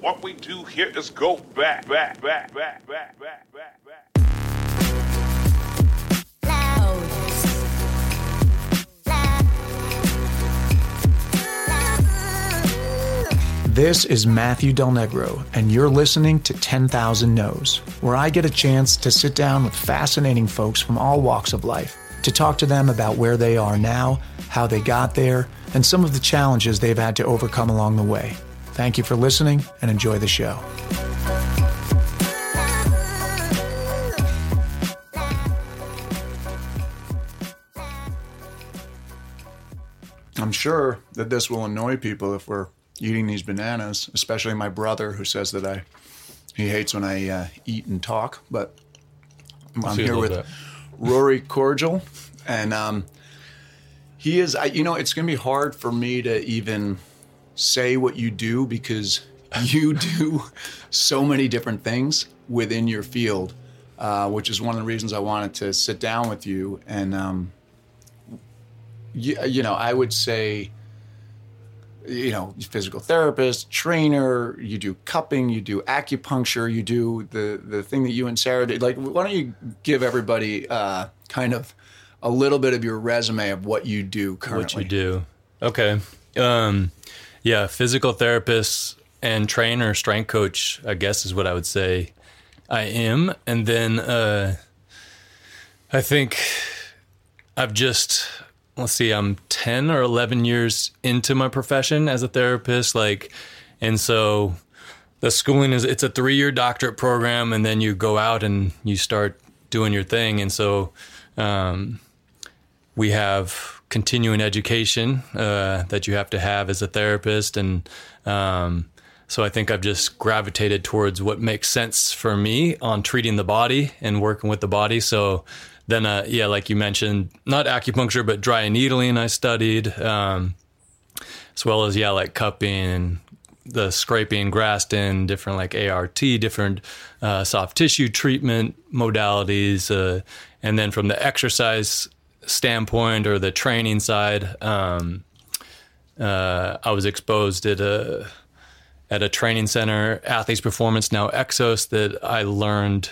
What we do here is go back, back, back, back, back, back, back, back. This is Matthew Del Negro, and you're listening to 10,000 No's, where I get a chance to sit down with fascinating folks from all walks of life to talk to them about where they are now, how they got there, and some of the challenges they've had to overcome along the way. Thank you for listening and enjoy the show. I'm sure that this will annoy people if we're eating these bananas, especially my brother who says that I he hates when I uh, eat and talk. But I'm here with bit. Rory Cordial, and um, he is. I, you know, it's going to be hard for me to even say what you do because you do so many different things within your field, uh, which is one of the reasons I wanted to sit down with you. And um, you, you know, I would say you know, physical therapist, trainer, you do cupping, you do acupuncture, you do the the thing that you and Sarah did. Like, why don't you give everybody uh, kind of a little bit of your resume of what you do currently? what you do. Okay. Um, yeah, physical therapist and trainer, strength coach, I guess is what I would say I am. And then uh, I think I've just, let's see, I'm 10 or 11 years into my profession as a therapist. Like, and so the schooling is, it's a three year doctorate program, and then you go out and you start doing your thing. And so, um, we have continuing education uh, that you have to have as a therapist. And um, so i think i've just gravitated towards what makes sense for me on treating the body and working with the body. So then uh, yeah like you mentioned not acupuncture but dry needling i studied um, as well as yeah like cupping the scraping Graston different like art different uh, soft tissue treatment modalities uh, and then from the exercise standpoint or the training side um, uh, i was exposed at a at a training center athletes performance now exos that i learned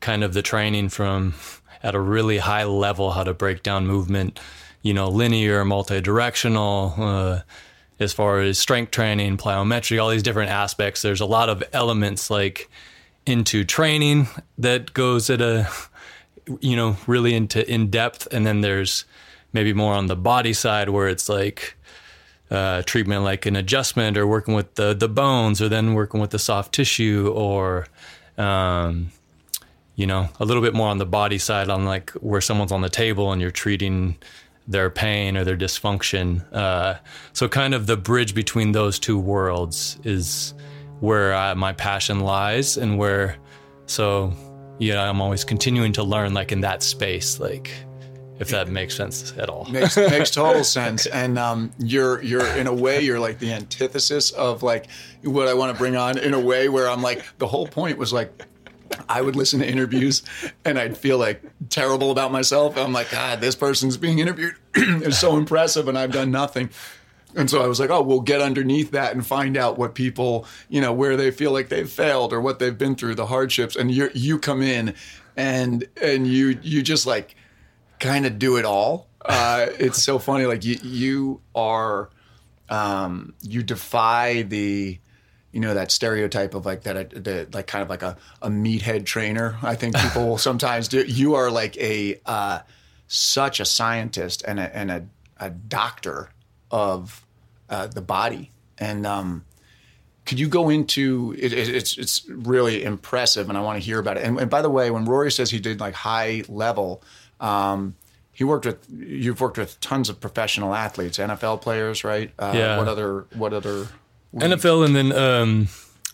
kind of the training from at a really high level how to break down movement you know linear multi-directional uh, as far as strength training plyometry all these different aspects. There's a lot of elements like into training that goes at a you know really into in depth and then there's maybe more on the body side where it's like uh, treatment like an adjustment or working with the the bones or then working with the soft tissue or um, you know a little bit more on the body side on like where someone's on the table and you're treating their pain or their dysfunction. Uh, so kind of the bridge between those two worlds is where uh, my passion lies and where so yeah i'm always continuing to learn like in that space like if that makes sense at all makes makes total sense. And um, you're you're in a way you're like the antithesis of like what I want to bring on in a way where I'm like the whole point was like I would listen to interviews and I'd feel like terrible about myself. I'm like, God, this person's being interviewed is so impressive and I've done nothing. And so I was like, oh, we'll get underneath that and find out what people, you know, where they feel like they've failed or what they've been through, the hardships. And you you come in and and you you just like kind of do it all. Uh, it's so funny. Like you, you are, um, you defy the, you know, that stereotype of like that, the, like kind of like a, a meathead trainer. I think people will sometimes do. You are like a, uh, such a scientist and a, and a, a doctor of uh, the body. And, um, could you go into it, it, it's it's really impressive and I want to hear about it. And, and by the way, when Rory says he did like high level, um, he worked with you've worked with tons of professional athletes, NFL players, right? Uh, Yeah. What other what other NFL and then um,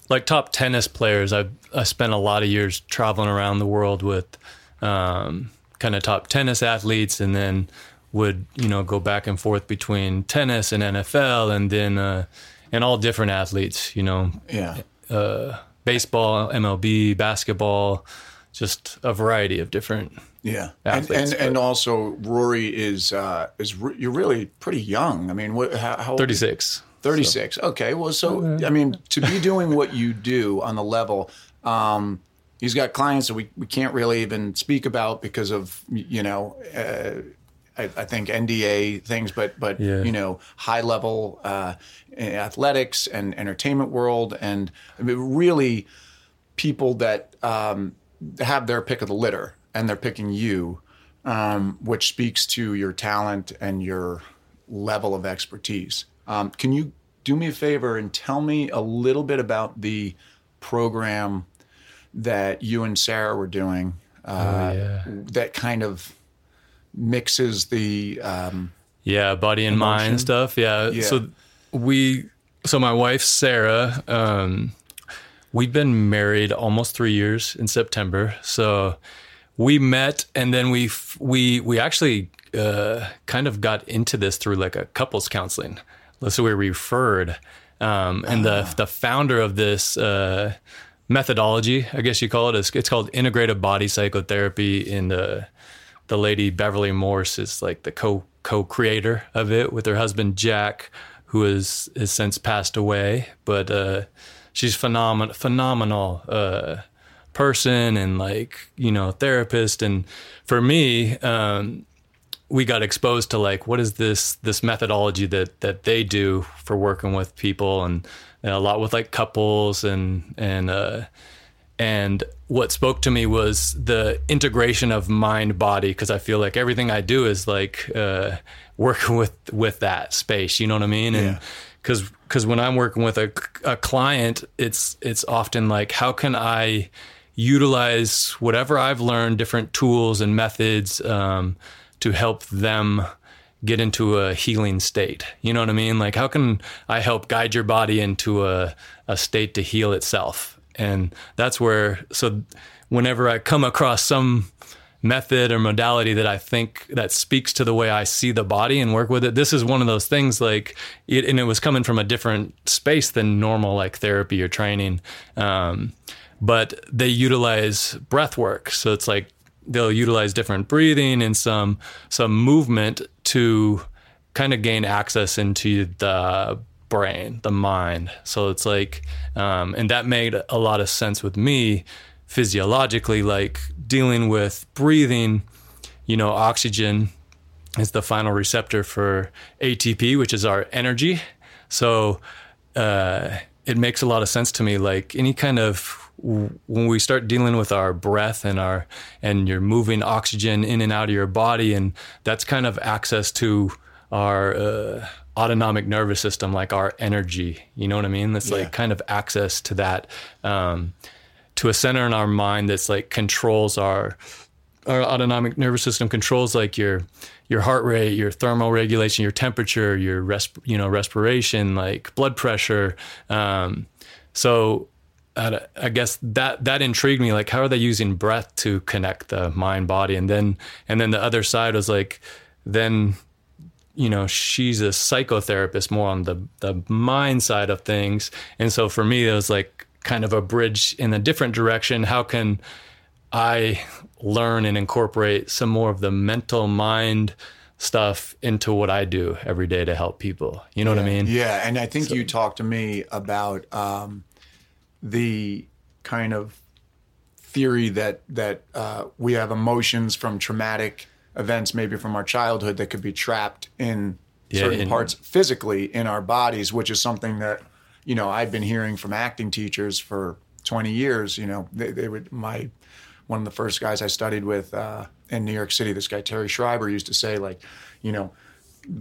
like top tennis players. I I spent a lot of years traveling around the world with um, kind of top tennis athletes, and then would you know go back and forth between tennis and NFL, and then uh, and all different athletes. You know, yeah. baseball, MLB, basketball, just a variety of different. Yeah, and athletes, and, and but- also Rory is uh, is re- you're really pretty young. I mean, what? How, how old- Thirty six. 36. Okay. Well, so, I mean, to be doing what you do on the level, um, he's got clients that we, we can't really even speak about because of, you know, uh, I, I think NDA things, but, but, Yeah. you know, high level uh, athletics and entertainment world. And I mean, really people that um, have their pick of the litter and they're picking you, um, which speaks to your talent and your level of expertise. Um, can you do me a favor and tell me a little bit about the program that you and Sarah were doing uh, yeah. that kind of mixes the um, Yeah, body and Emotion. mind stuff. Yeah. Yeah. So we, so my wife Sarah, um, we've been married almost three years in September. So we met, and then we f- we we actually uh, kind of got into this through like a couples counseling. So we referred, um, and the the founder of this. Uh, methodology, I guess you call it. It's, it's called integrative body psychotherapy. And uh, the lady Beverly Morse is like the co co creator of it with her husband Jack, who has since passed away. But uh, she's phenomenal, phenomenal uh, person and like you know therapist. And for me, um, we got exposed to like what is this this methodology that that they do for working with people and, and a lot with like couples and and uh and what spoke to me was the integration of mind body because I feel like everything I do is like uh, working with with that space. You know what I mean? Yeah. And because because when I'm working with a, a client, it's it's often like how can I utilize whatever I've learned, different tools and methods um, to help them get into a healing state. You know what I mean? Like how can I help guide your body into a, a state to heal itself? And that's where so whenever I come across some method or modality that I think that speaks to the way I see the body and work with it. This is one of those things like it, and it was coming from a different space than normal like therapy or training. Um, but they utilize breath work. So it's like they'll utilize different breathing and some some movement to kind of gain access into the brain, the mind. So it's like, um, and that made a lot of sense with me physiologically, like dealing with breathing. You know, oxygen is the final receptor for ATP, which is our energy. So uh, it makes a lot of sense to me. Like any kind of when we start dealing with our breath and our and you're moving oxygen in and out of your body, and that's kind of access to our uh, autonomic nervous system, like our energy. You know what I mean? That's Yeah. like kind of access to that, um, to a center in our mind that's like controls our our autonomic nervous system controls like your your heart rate, your thermal regulation, your temperature, your resp- you know respiration, like blood pressure. Um, so uh, I guess that that intrigued me. Like, how are they using breath to connect the mind body? And then and then the other side was like, then you know she's a psychotherapist more on the the mind side of things. And so for me, it was like kind of a bridge in a different direction. How can I learn and incorporate some more of the mental mind stuff into what I do every day to help people. You know what I mean? Yeah, and I think you talked to me about um, the kind of theory that that uh, we have emotions from traumatic events, maybe from our childhood, that could be trapped in Yeah, certain in- parts physically in our bodies, which is something that you know I've been hearing from acting teachers for 20 years. You know, they, they would my one of the first guys I studied with uh, in New York City, this guy Terry Schreiber used to say like, you know,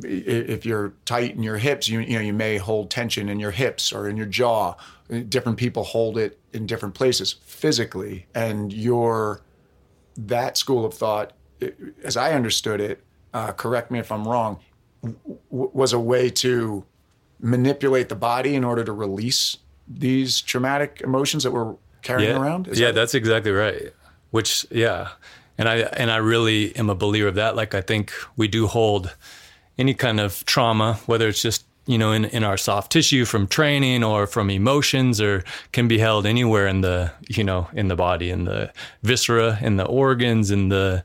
if you're tight in your hips, you you know you may hold tension in your hips or in your jaw. Different people hold it in different places physically, and your that school of thought, as I understood it, uh, correct me if I'm wrong, w- was a way to manipulate the body in order to release these traumatic emotions that we're carrying yeah. around. Is yeah, that- that's exactly right. Which yeah. And I and I really am a believer of that. Like I think we do hold any kind of trauma, whether it's just you know in, in our soft tissue from training or from emotions or can be held anywhere in the you know in the body in the viscera in the organs in the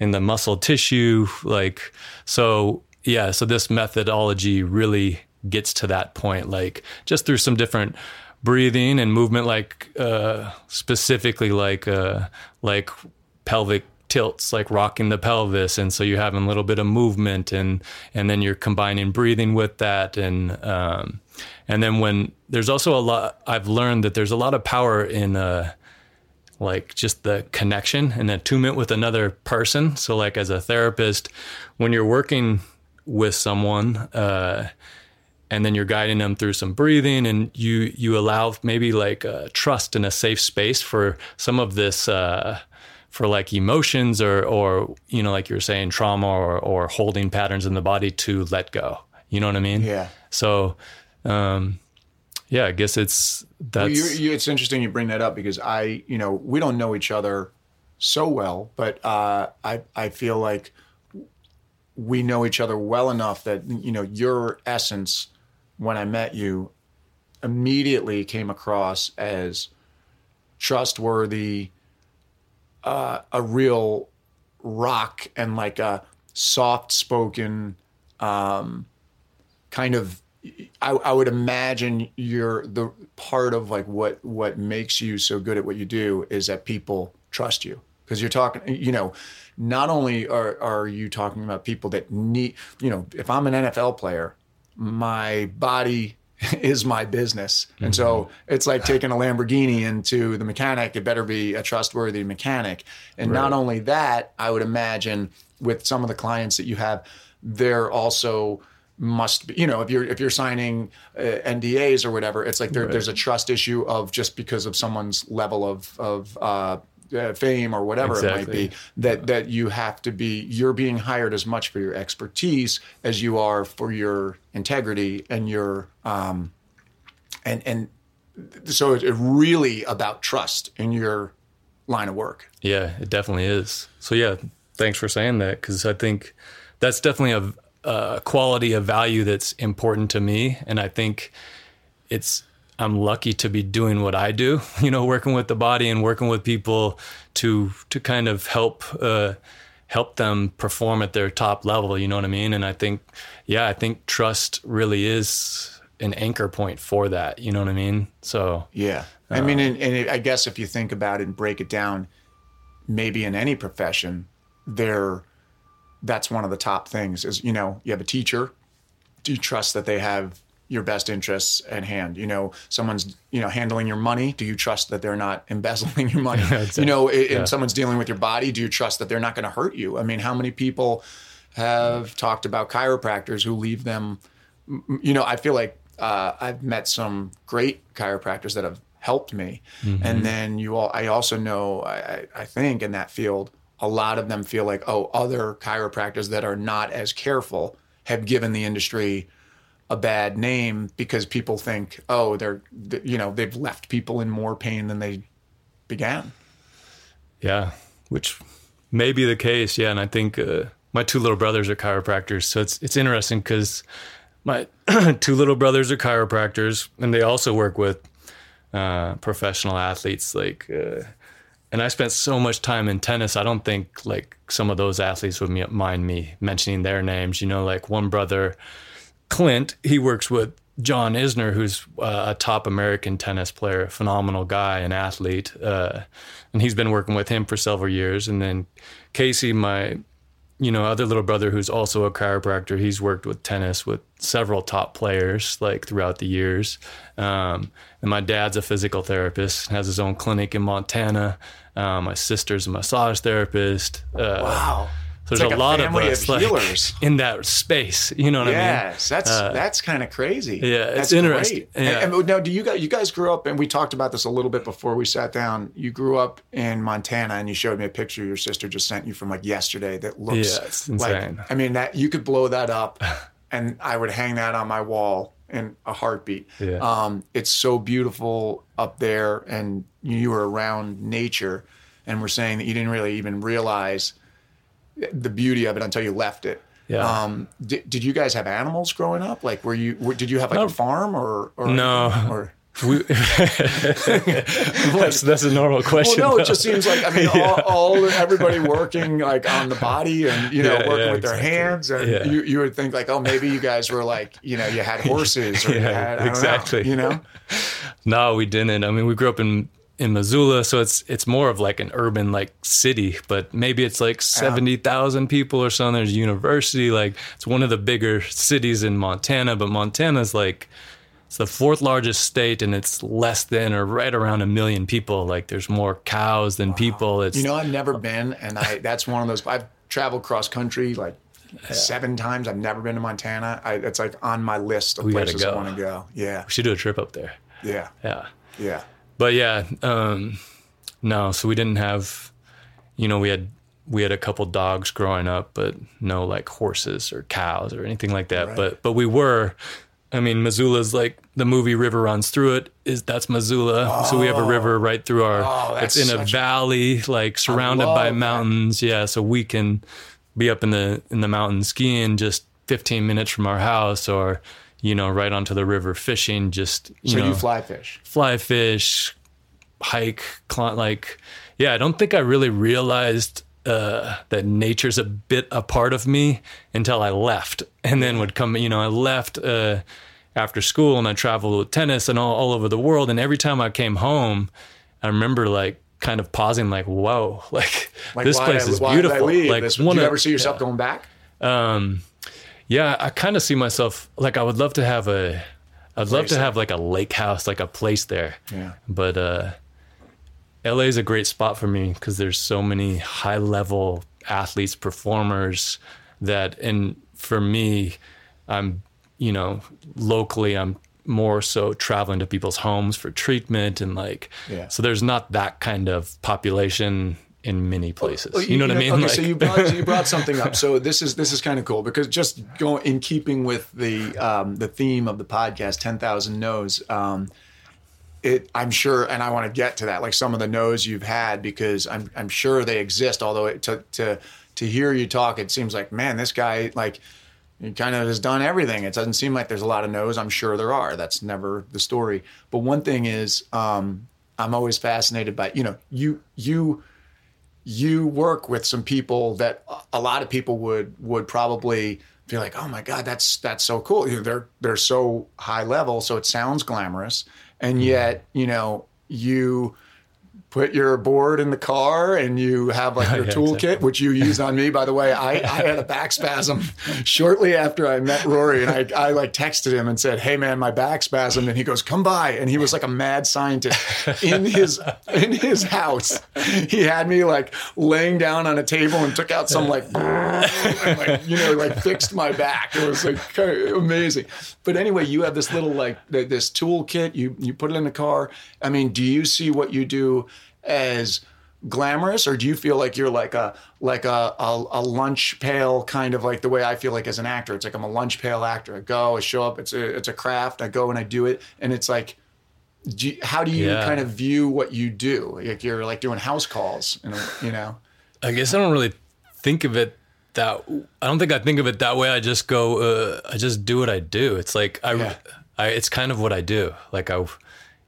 in the muscle tissue like so yeah so this methodology really gets to that point, like just through some different breathing and movement, like uh, specifically like uh, like pelvic tilts like rocking the pelvis. And so you're having a little bit of movement and and then you're combining breathing with that. And um, and then when there's also a lot I've learned that there's a lot of power in uh, like just the connection and attunement with another person. So like as a therapist when you're working with someone uh, and then you're guiding them through some breathing and you you allow maybe like uh, trust in a safe space for some of this uh, for like emotions or or you know like you're saying trauma or or holding patterns in the body to let go. You know what i mean? Yeah. so um yeah i guess it's that's Well, you, you, it's interesting you bring that up because I, you know, we don't know each other so well, but uh, I, I feel like we know each other well enough that you know your essence when I met you immediately came across as trustworthy, uh, a real rock, and like a soft-spoken um, kind of I, I would imagine you're the part of like what what makes you so good at what you do is that people trust you. Because you're talking you know not only are are you talking about people that need you know if I'm an NFL player my body is my business. And so mm-hmm. it's like taking a Lamborghini into the mechanic it better be a trustworthy mechanic. And not only that I would imagine with some of the clients that you have they're also must be you know if you're if you're signing uh, NDAs or whatever it's like there, there's a trust issue of just because of someone's level of of uh, uh, fame or whatever it might be that that you have to be you're being hired as much for your expertise as you are for your integrity and your um and and so it's really about trust in your line of work. Yeah, it definitely is. So yeah, thanks for saying that because I think that's definitely a, a quality of value that's important to me, and I think it's I'm lucky to be doing what I do. You know, working with the body and working with people to to kind of help. Uh, help them perform at their top level you know what i mean and i think yeah i think trust really is an anchor point for that you know what i mean so Yeah. I mean, and, and I guess if you think about it and break it down, maybe in any profession, there, that's one of the top things is, you know, you have a teacher. Do you trust that they have your best interests at hand? You know, someone's, you know, handling your money. Do you trust that they're not embezzling your money? you know, i- and someone's dealing with your body. Do you trust that they're not going to hurt you? I mean, how many people have talked about chiropractors who leave them you know, I feel like uh, I've met some great chiropractors that have helped me, and then you all. I also know, I I think in that field, a lot of them feel like, oh, other chiropractors that are not as careful have given the industry a bad name because people think, oh, they're, you know, they've left people in more pain than they began. Yeah, which may be the case. Yeah, and I think uh, my two little brothers are chiropractors, so it's it's interesting because my two little brothers are chiropractors, and they also work with uh, professional athletes. Like, uh, and I spent so much time in tennis. I don't think like some of those athletes would mind me mentioning their names. You know, like one brother, Clint, he works with John Isner, who's uh, a top American tennis player, phenomenal guy, an athlete, uh, and he's been working with him for several years. And then Casey, my you know other little brother, who's also a chiropractor, he's worked with tennis with several top players like throughout the years. Um, and my dad's a physical therapist, has his own clinic in Montana. Um, my sister's a massage therapist. Uh, Wow. There's like a, a lot of us of like, healers. in that space. You know what I mean? Yes, that's that's kind of crazy. yeah, it's That's interesting. great. Yeah. And, and now, do you guys you guys grew up? And we talked about this a little bit before we sat down. You grew up in Montana, and you showed me a picture your sister just sent you from like yesterday that looks Yeah, it's like. I mean, that you could blow that up, and I would hang that on my wall in a heartbeat. Yeah. Um, it's so beautiful up there, and you were around nature, and we're saying that you didn't really even realize the beauty of it until you left it. Yeah. Um, did, did you guys have animals growing up? Like, were you were, did you have like a farm or, or No. or We, that's that's a normal Well, question. no, though. it just seems like I mean, all, all everybody working like on the body and you know Yeah, working yeah, with their hands, and Yeah. you, you would think like, oh, maybe you guys were like, you know, you had horses, or you had don't know, exactly. you know, No, we didn't. I mean, we grew up in in Missoula, so it's it's more of like an urban like city, but maybe it's like seventy thousand people or something. There's a university, like it's one of the bigger cities in Montana, but Montana's like it's the fourth largest state, and it's less than or right around a million people. Like there's more cows than people. It's you know, I've never been, and I that's one of those. I've traveled cross country like seven times. I've never been to Montana. I, it's like on my list of We places I want to go. Yeah, we should do a trip up there. yeah, Yeah. yeah. But yeah um no so we didn't have you know we had we had a couple dogs growing up but no like horses or cows or anything like that Right. but but we were i mean missoula's like the movie river runs through it is that's missoula so we have a river right through our Oh, it's in a valley like surrounded by that. mountains yeah so we can be up in the in the mountains skiing just 15 minutes from our house or you know right onto the river fishing just you So know you fly fish. fly fish, hike, climb, like, yeah, I don't think I really realized uh, that nature's a bit a part of me until I left, and then would come. You know, I left uh, after school and I traveled with tennis and all, all over the world. And every time I came home, I remember like kind of pausing, like, whoa, like, Like, this place I- is why did I beautiful. Like, This- one you ever see yourself going back? um, yeah, I kind of see myself like I would love to have a, I'd love Place to have like a lake house, like a place there. Yeah. But uh, LA is a great spot for me because there's so many high level athletes, performers that, and for me, I'm, you know, locally, I'm more so traveling to people's homes for treatment and like, Yeah. so there's not that kind of population in many places. Well, you, know what I mean? Okay, Like- so you brought so you brought something up. So this is this is kind of cool because just going in keeping with the um, the theme of the podcast, ten thousand no's. Um, it, I'm sure, and I want to get to that, like some of the no's you've had, because I'm I'm sure they exist. Although it, to to to hear you talk, it seems like man, this guy like he kind of has done everything. It doesn't seem like there's a lot of no's. I'm sure there are. That's never the story. But one thing is, um, I'm always fascinated by you know you you you work with some people that a lot of people would would probably be like, oh my god, that's that's so cool. You know, they're they're so high level, so it sounds glamorous, and mm-hmm. yet you know you put your board in the car and you have like your Yeah, toolkit, exactly. which you used on me. By the way, I, I had a back spasm shortly after I met Rory, and I, I like texted him and said, "Hey man, my back spasm," and he goes, "Come by," and he was like a mad scientist in his in his house. He had me like laying down on a table and took out some like, and, like you know like fixed my back. It was like kind of amazing. But anyway, you have this little like this toolkit. You you put it in the car. I mean, do you see what you do as glamorous, or do you feel like you're like a like a, a a lunch pail kind of like the way I feel like as an actor? It's like I'm a lunch pail actor. I go, I show up. It's a it's a craft. I go and I do it, and it's like. Do you, how do you Yeah. kind of view what you do? Like you're like doing house calls, you know, you know? I guess I don't really think of it that. I don't think I think of it that way. I just go. Uh, I just do what I do. It's like I, Yeah. I. It's kind of what I do. Like I,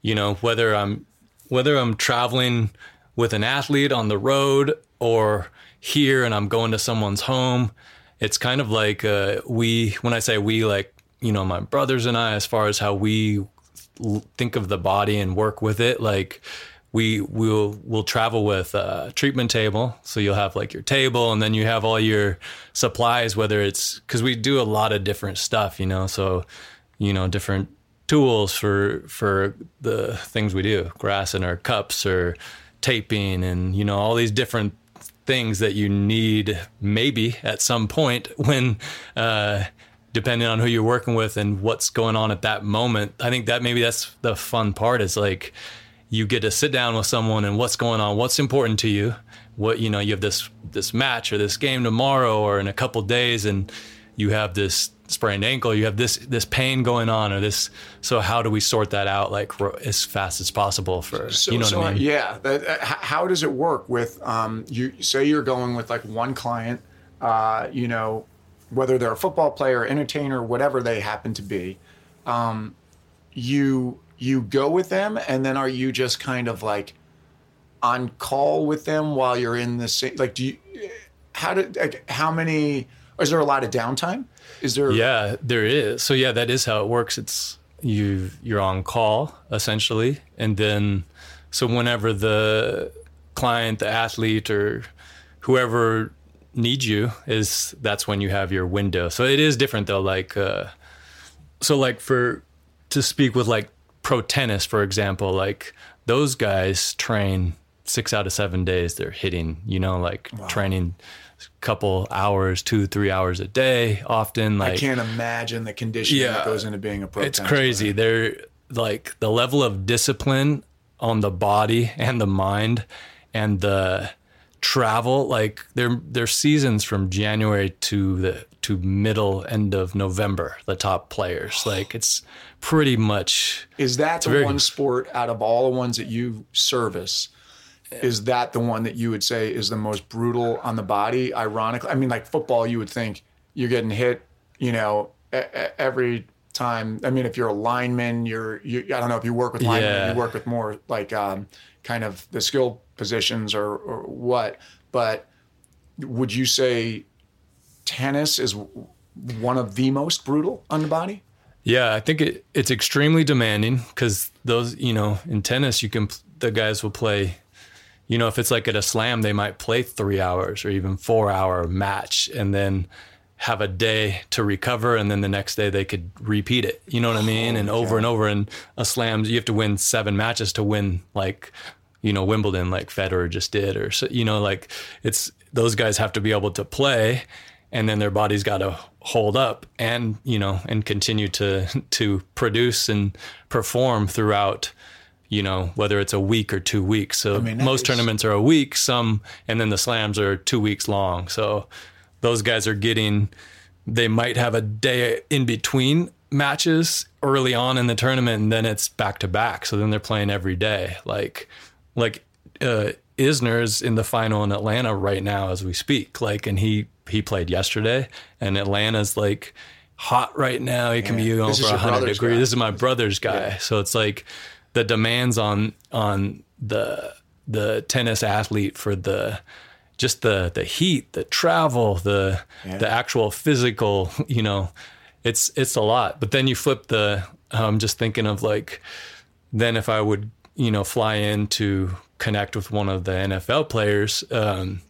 you know, whether I'm whether I'm traveling with an athlete on the road or here and I'm going to someone's home. It's kind of like uh, we. When I say we, like you know, my brothers and I, as far as how we think of the body and work with it like we will will travel with a treatment table so you'll have like your table and then you have all your supplies whether it's because we do a lot of different stuff you know so you know different tools for for the things we do grass in our cups or taping and you know all these different things that you need maybe at some point when uh depending on who you're working with and what's going on at that moment. I think that maybe that's the fun part is like you get to sit down with someone and what's going on what's important to you what you know you have this this match or this game tomorrow or in a couple days and you have this sprained ankle you have this this pain going on or this so how do we sort that out like as fast as possible for So, you know so, what i mean Yeah. Uh, how does it work with um, you? Say you're going with like one client, uh, you know, whether they're a football player, entertainer, whatever they happen to be. Um, you you go with them, and then are you just kind of like on call with them while you're in the same? Like, do you? How did? Like, how many? Is there a lot of downtime? Is there? Yeah, there is. So yeah, that is how it works. It's you you're on call essentially, and then so whenever the client, the athlete, or whoever needs you is that's when you have your window. So it is different though. Like uh, so, like for to speak with like pro tennis, for example, like those guys train six out of seven days. They're hitting, you know, like training couple hours, two, three hours a day, often. Like I can't imagine the conditioning that goes into being a pro. it's crazy. They're like the level of discipline on the body and the mind and the travel. Like their their seasons from January to the to middle end of November. The top players, like it's pretty much Is that the very- one sport out of all the ones that you service? Is that the one that you would say is the most brutal on the body? Ironically, I mean, like football, you would think you're getting hit, you know, every time. I mean, if you're a lineman, you're, you, I don't know if you work with linemen, Yeah. you work with more like um, kind of the skill positions or, or what. But would you say tennis is one of the most brutal on the body? Yeah, I think it, it's extremely demanding because those, you know, in tennis, you can, the guys will play, you know, if it's like at a slam, they might play three hours or even four hour match and then have a day to recover. And then the next day they could repeat it. You know what I mean? And over and over. And a slam, you have to win seven matches to win like, you know, Wimbledon, like Federer just did, or, so, you know, like it's, those guys have to be able to play and then their body's got to hold up and you know and continue to to produce and perform throughout you know whether it's a week or two weeks. So mean, most is- tournaments are a week some and then the slams are two weeks long. So those guys are getting they might have a day in between matches early on in the tournament and then it's back to back. So then they're playing every day. Like like uh Isner's in the final in Atlanta right now as we speak. Like and he he played yesterday and Atlanta's like hot right now. It can be Yeah. is for your 100 brother's degrees. guy. this is my brother's guy. So it's like the demands on on the the tennis athlete for the just the the heat, the travel, the the actual physical, you know, it's it's a lot. But then you flip the I'm just thinking of like then if I would, you know, fly in to connect with one of the NFL players, um,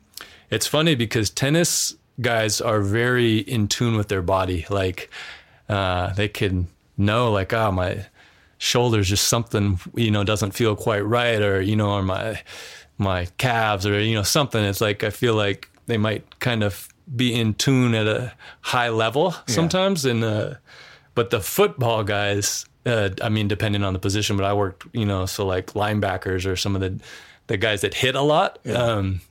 it's funny because tennis guys are very in tune with their body. Like uh, they can know like, oh my shoulders just something you know doesn't feel quite right or you know or my my calves or you know something. It's like i feel like they might kind of be in tune at a high level sometimes. And uh but the football guys uh i mean depending on the position but i worked you know so like linebackers or some of the the guys that hit a lot um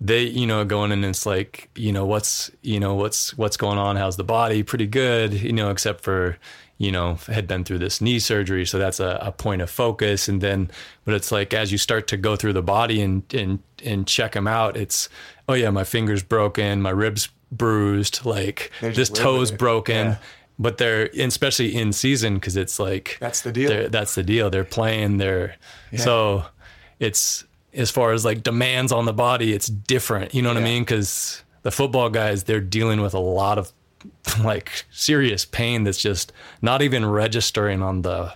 they you know going and it's like you know what's you know what's what's going on? How's the body? Pretty good you know except for you know had been through this knee surgery. So that's a, a point of focus. And then but it's like as you start to go through the body and and and check them out it's oh yeah my fingers broken my ribs bruised like They this just live with toe's broken. Yeah. but they're especially in season because it's like That's the deal. that's the deal. They're playing they're so it's as far as like demands on the body it's different. You know what i mean? Because the football guys they're dealing with a lot of like serious pain that's just not even registering on the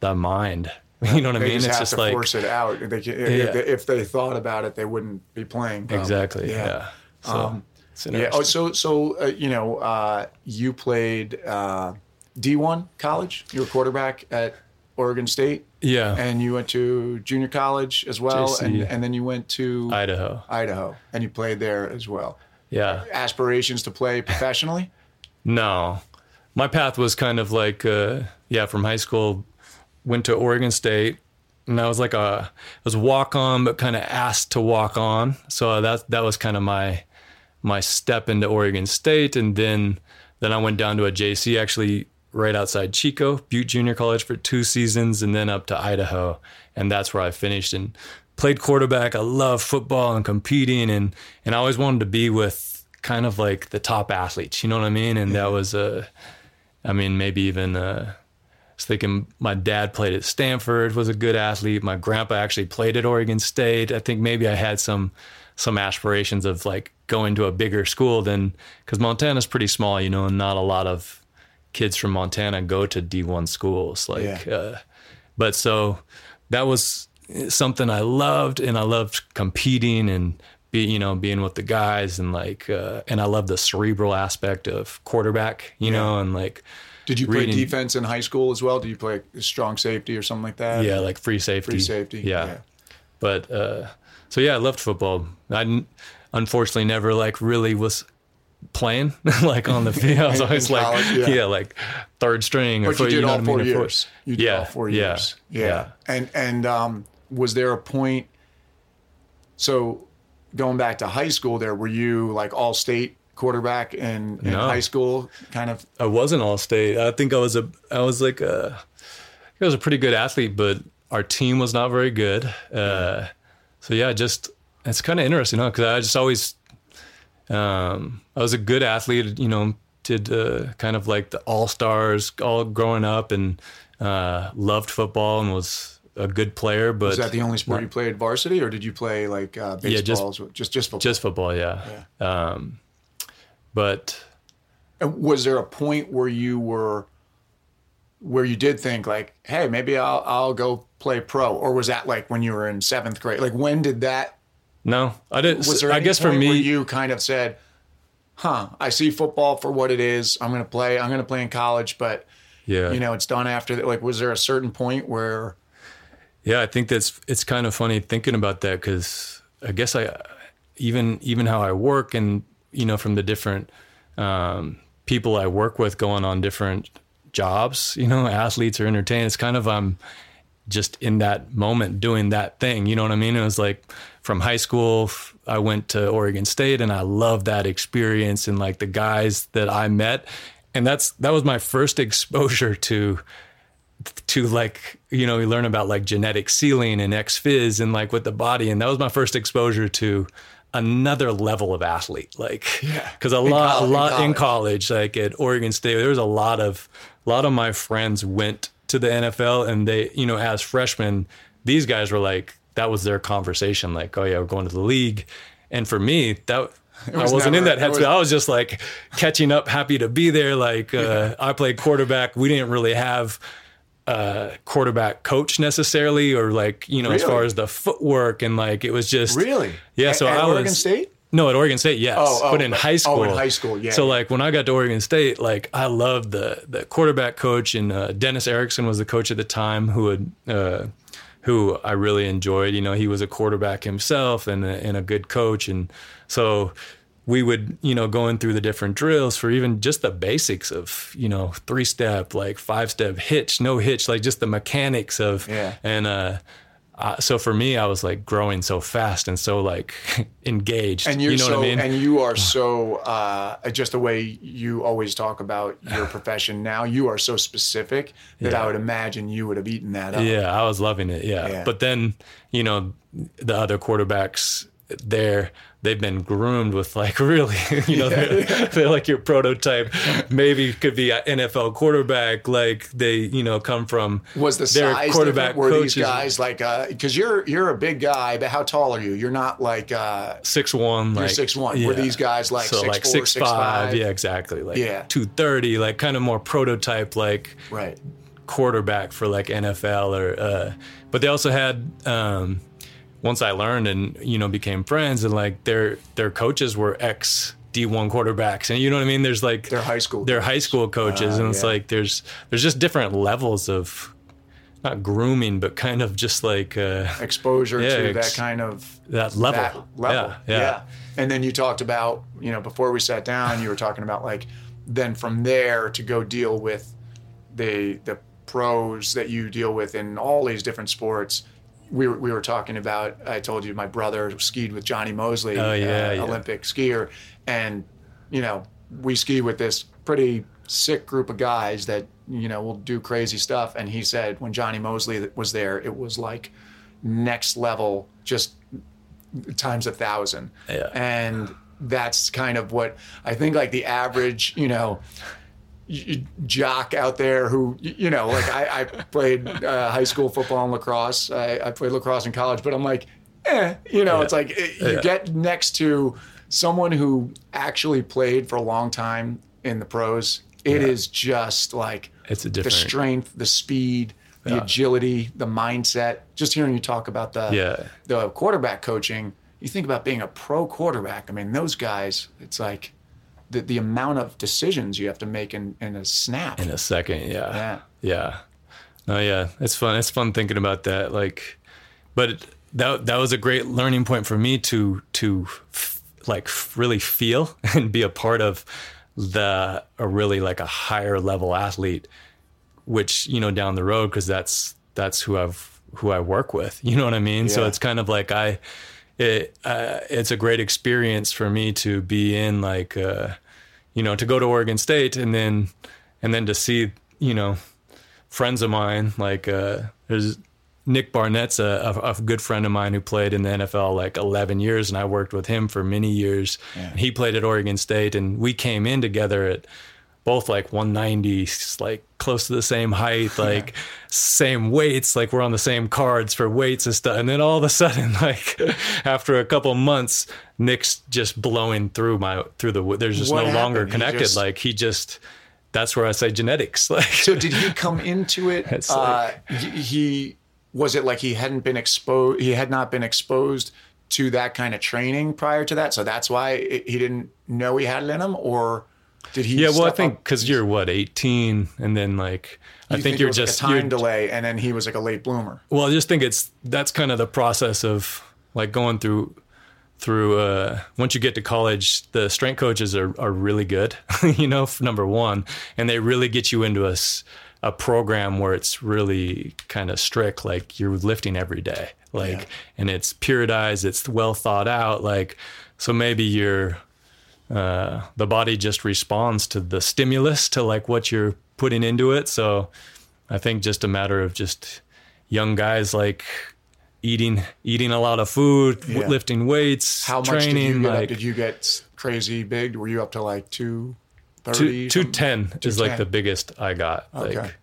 the mind you know what i mean just it's just to like force it out. They can, if, Yeah. they, if they thought about it, they wouldn't be playing. probably. exactly yeah, so it's Um, Yeah. Oh, so so uh, you know, uh, you played uh, D one college. You were quarterback at Oregon State, yeah and you went to junior college as well, JC. and and then you went to idaho Idaho, and you played there as well. yeah Aspirations to play professionally. No, my path was kind of like, uh, yeah, from high school, went to Oregon State, and I was like a, I was walk on, but kind of asked to walk on. So that that was kind of my my step into Oregon State, and then then I went down to a JC actually right outside Chico, Butte Junior College for two seasons, and then up to Idaho, and that's where I finished and played quarterback. I love football and competing, and and I always wanted to be with kind of like the top athletes. You know what I mean? And that was a, I mean maybe even uh, was thinking my dad played at Stanford, was a good athlete. My grandpa actually played at Oregon State. I think maybe I had some some aspirations of like going to a bigger school than because Montana's pretty small, you know, and not a lot of kids from Montana go to D1 schools. Like, Yeah. uh, but so that was something I loved, and I loved competing and be you know being with the guys and like uh, and I love the cerebral aspect of quarterback, you know, and like Did you play defense in high school as well? Did you play strong safety or something like that? yeah, like free safety, free safety. yeah. But uh, so yeah, I loved football. I unfortunately never like really was playing like on the field. I was always in like college, yeah. yeah. like third string or you know all what I four mean, years. You did yeah, all four yeah, years. Yeah. yeah. And and um, was there a point? So going back to high school, there were you like all state quarterback in, in No. high school, kind of. I wasn't all state. I think I was a I was like a I was a pretty good athlete, but our team was not very good. Uh, so yeah, just it's kind of interesting, huh? Because I just always um, I was a good athlete. You know, did uh, kind of like the all stars all growing up, and uh, loved football and was a good player. But Was that the only sport you played varsity, or did you play like uh, baseball? Yeah, just- just just football. just football? Yeah. Um, but was there a point where you were where you did think like hey maybe i'll i'll go play pro or was that like when you were in seventh grade like when did that no, I didn't. was there I guess for me, where you kind of said huh i see football for what it is i'm gonna play i'm gonna play in college but yeah, you know it's done after that like was there a certain point where Yeah, I think that's it's kind of funny thinking about that because I guess I even even how I work and you know from the different um, people I work with going on different jobs, you know, athletes or entertainers. It's kind of I'm just in that moment doing that thing. You know what I mean? It was like from high school, I went to Oregon State and I loved that experience and like the guys that I met. And that's that was my first exposure to to like you know we learn about like genetic sealing and ex phys and like with the body and that was my first exposure to another level of athlete like Yeah. because a In lot col- a lot in college. college like at Oregon State there was a lot of a lot of my friends went to the NFL and they you know as freshmen these guys were like that was their conversation like oh yeah we're going to the league and for me that I was wasn't in that it was- headspace. I was just like catching up, happy to be there. Like uh, I played quarterback. We didn't really have a quarterback coach necessarily, or like you know, as far as the footwork and like it was just really? Yeah, so at I was oregon state? No, at Oregon State, yes, Oh, oh, but in but- high oh, school, in high school, yeah, So like when I got to Oregon State, like I loved the the quarterback coach and uh, Dennis Erickson was the coach at the time who had. Uh, who I really enjoyed. You know, he was a quarterback himself and a, and a good coach, and so we would, you know, going through the different drills for even just the basics of, you know, three step, like five step hitch, no hitch, like just the mechanics of, Yeah. and uh, uh, so for me, I was like growing so fast and so like engaged. and you're you know so what I mean? and you are so uh, just the way you always talk about your profession now you are so specific that Yeah. i would imagine you would have eaten that up Yeah, I was loving it. Yeah. Yeah. But then, you know, the other quarterbacks there, they've been groomed with like really, you know, they're, they're like your prototype. Maybe could be an NFL quarterback. Like they, you know, come from was the their size quarterback were coaches. these guys like because you're you're a big guy but how tall are you you're not like uh Six one, like six one. Were these guys like so six like four, six six five? five? Yeah, exactly. Like Yeah. two thirty, like kind of more prototype, like right quarterback for like NFL or uh but they also had um once I learned and you know became friends and like their their coaches were ex D1 quarterbacks and you know what I mean there's like They're high school they're high school coaches Ah, and it's yeah. like there's there's just different levels of not grooming but kind of just like uh exposure Yeah, to ex- that kind of that level that level. yeah yeah, And then you talked about, you know, before we sat down, you were talking about like then from there to go deal with the the pros that you deal with in all these different sports. We were, we were talking about. I told you my brother skied with Jonny Moseley, Oh, yeah, uh, yeah. Olympic skier, and you know we ski with this pretty sick group of guys that you know will do crazy stuff. And he said when Jonny Moseley was there, it was like next level, just times a thousand. Yeah. And that's kind of what I think like the average, you know, jock out there who you know like I, I played uh, high school football and lacrosse. I, I played lacrosse in college, but I'm like, eh, you know, it's like it, you Yeah. get next to someone who actually played for a long time in the pros. It is just like It's a the strength, the speed, the Yeah. agility, the mindset. Just hearing you talk about the Yeah. the quarterback coaching, you think about being a pro quarterback. I mean, those guys, it's like the, the amount of decisions you have to make in, in a snap. in a second. Yeah. Yeah. Yeah. No, yeah. It's fun. It's fun thinking about that. Like, but that that was a great learning point for me to to f- like really feel and be a part of the a really like a higher level athlete, which you know down the road because that's that's who I've who I work with. You know what I mean? So it's kind of like I. It, uh, it's a great experience for me to be in like uh, you know to go to Oregon State and then and then to see you know friends of mine like uh, there's Nick Barnett's a, a, a good friend of mine who played in the NFL like 11 years and I worked with him for many years. And he played at Oregon State and we came in together at both like 190 like close to the same height like same weights like we're on the same cards for weights and stuff and then all of a sudden like after a couple months Nick's just blowing through my through the there's just What no longer happened? He connected just- like he just that's where I say genetics like so did he come into it? Uh, like- he, he was it like he hadn't been exposed. He had not been exposed to that kind of training prior to that, so that's why it, he didn't know he had it in him, or did he? Yeah, well, I think because you're what 18, and then like I you think, you're was like just a time you're, delay, and then he was like a late bloomer. well. I just think it's that's kind of the process of like going through through. uh Once you get to college, the strength coaches are are really good, you know, number one, and they really get you into a a program where it's really kind of strict, like you're lifting every day, like, Yeah. and it's periodized, it's well thought out, like, so maybe you're uh, the body just responds to the stimulus to like what you're putting into it. So I think just a matter of just young guys like eating eating a lot of food, w- lifting weights, How much training. did you get? up? like Did you get crazy big? Were you up to like two two thirty? two ten is like the biggest I got. Okay. Like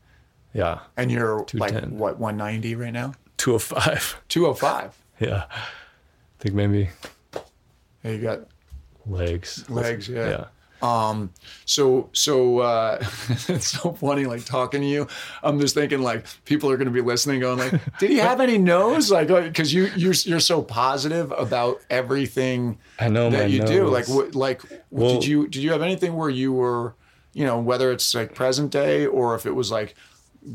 yeah, And you're like what one ninety right now? two oh five. Two oh five. Yeah, I think maybe You got legs. legs. Yeah. Yeah. Um, so so uh, it's so funny like talking to you. I'm just thinking like people are going to be listening, going like, "Did he have any no's?" Like because you you're you're so positive about everything I know that you do. Like what like Well- did you did you have anything where you were you know whether it's like present day or if it was like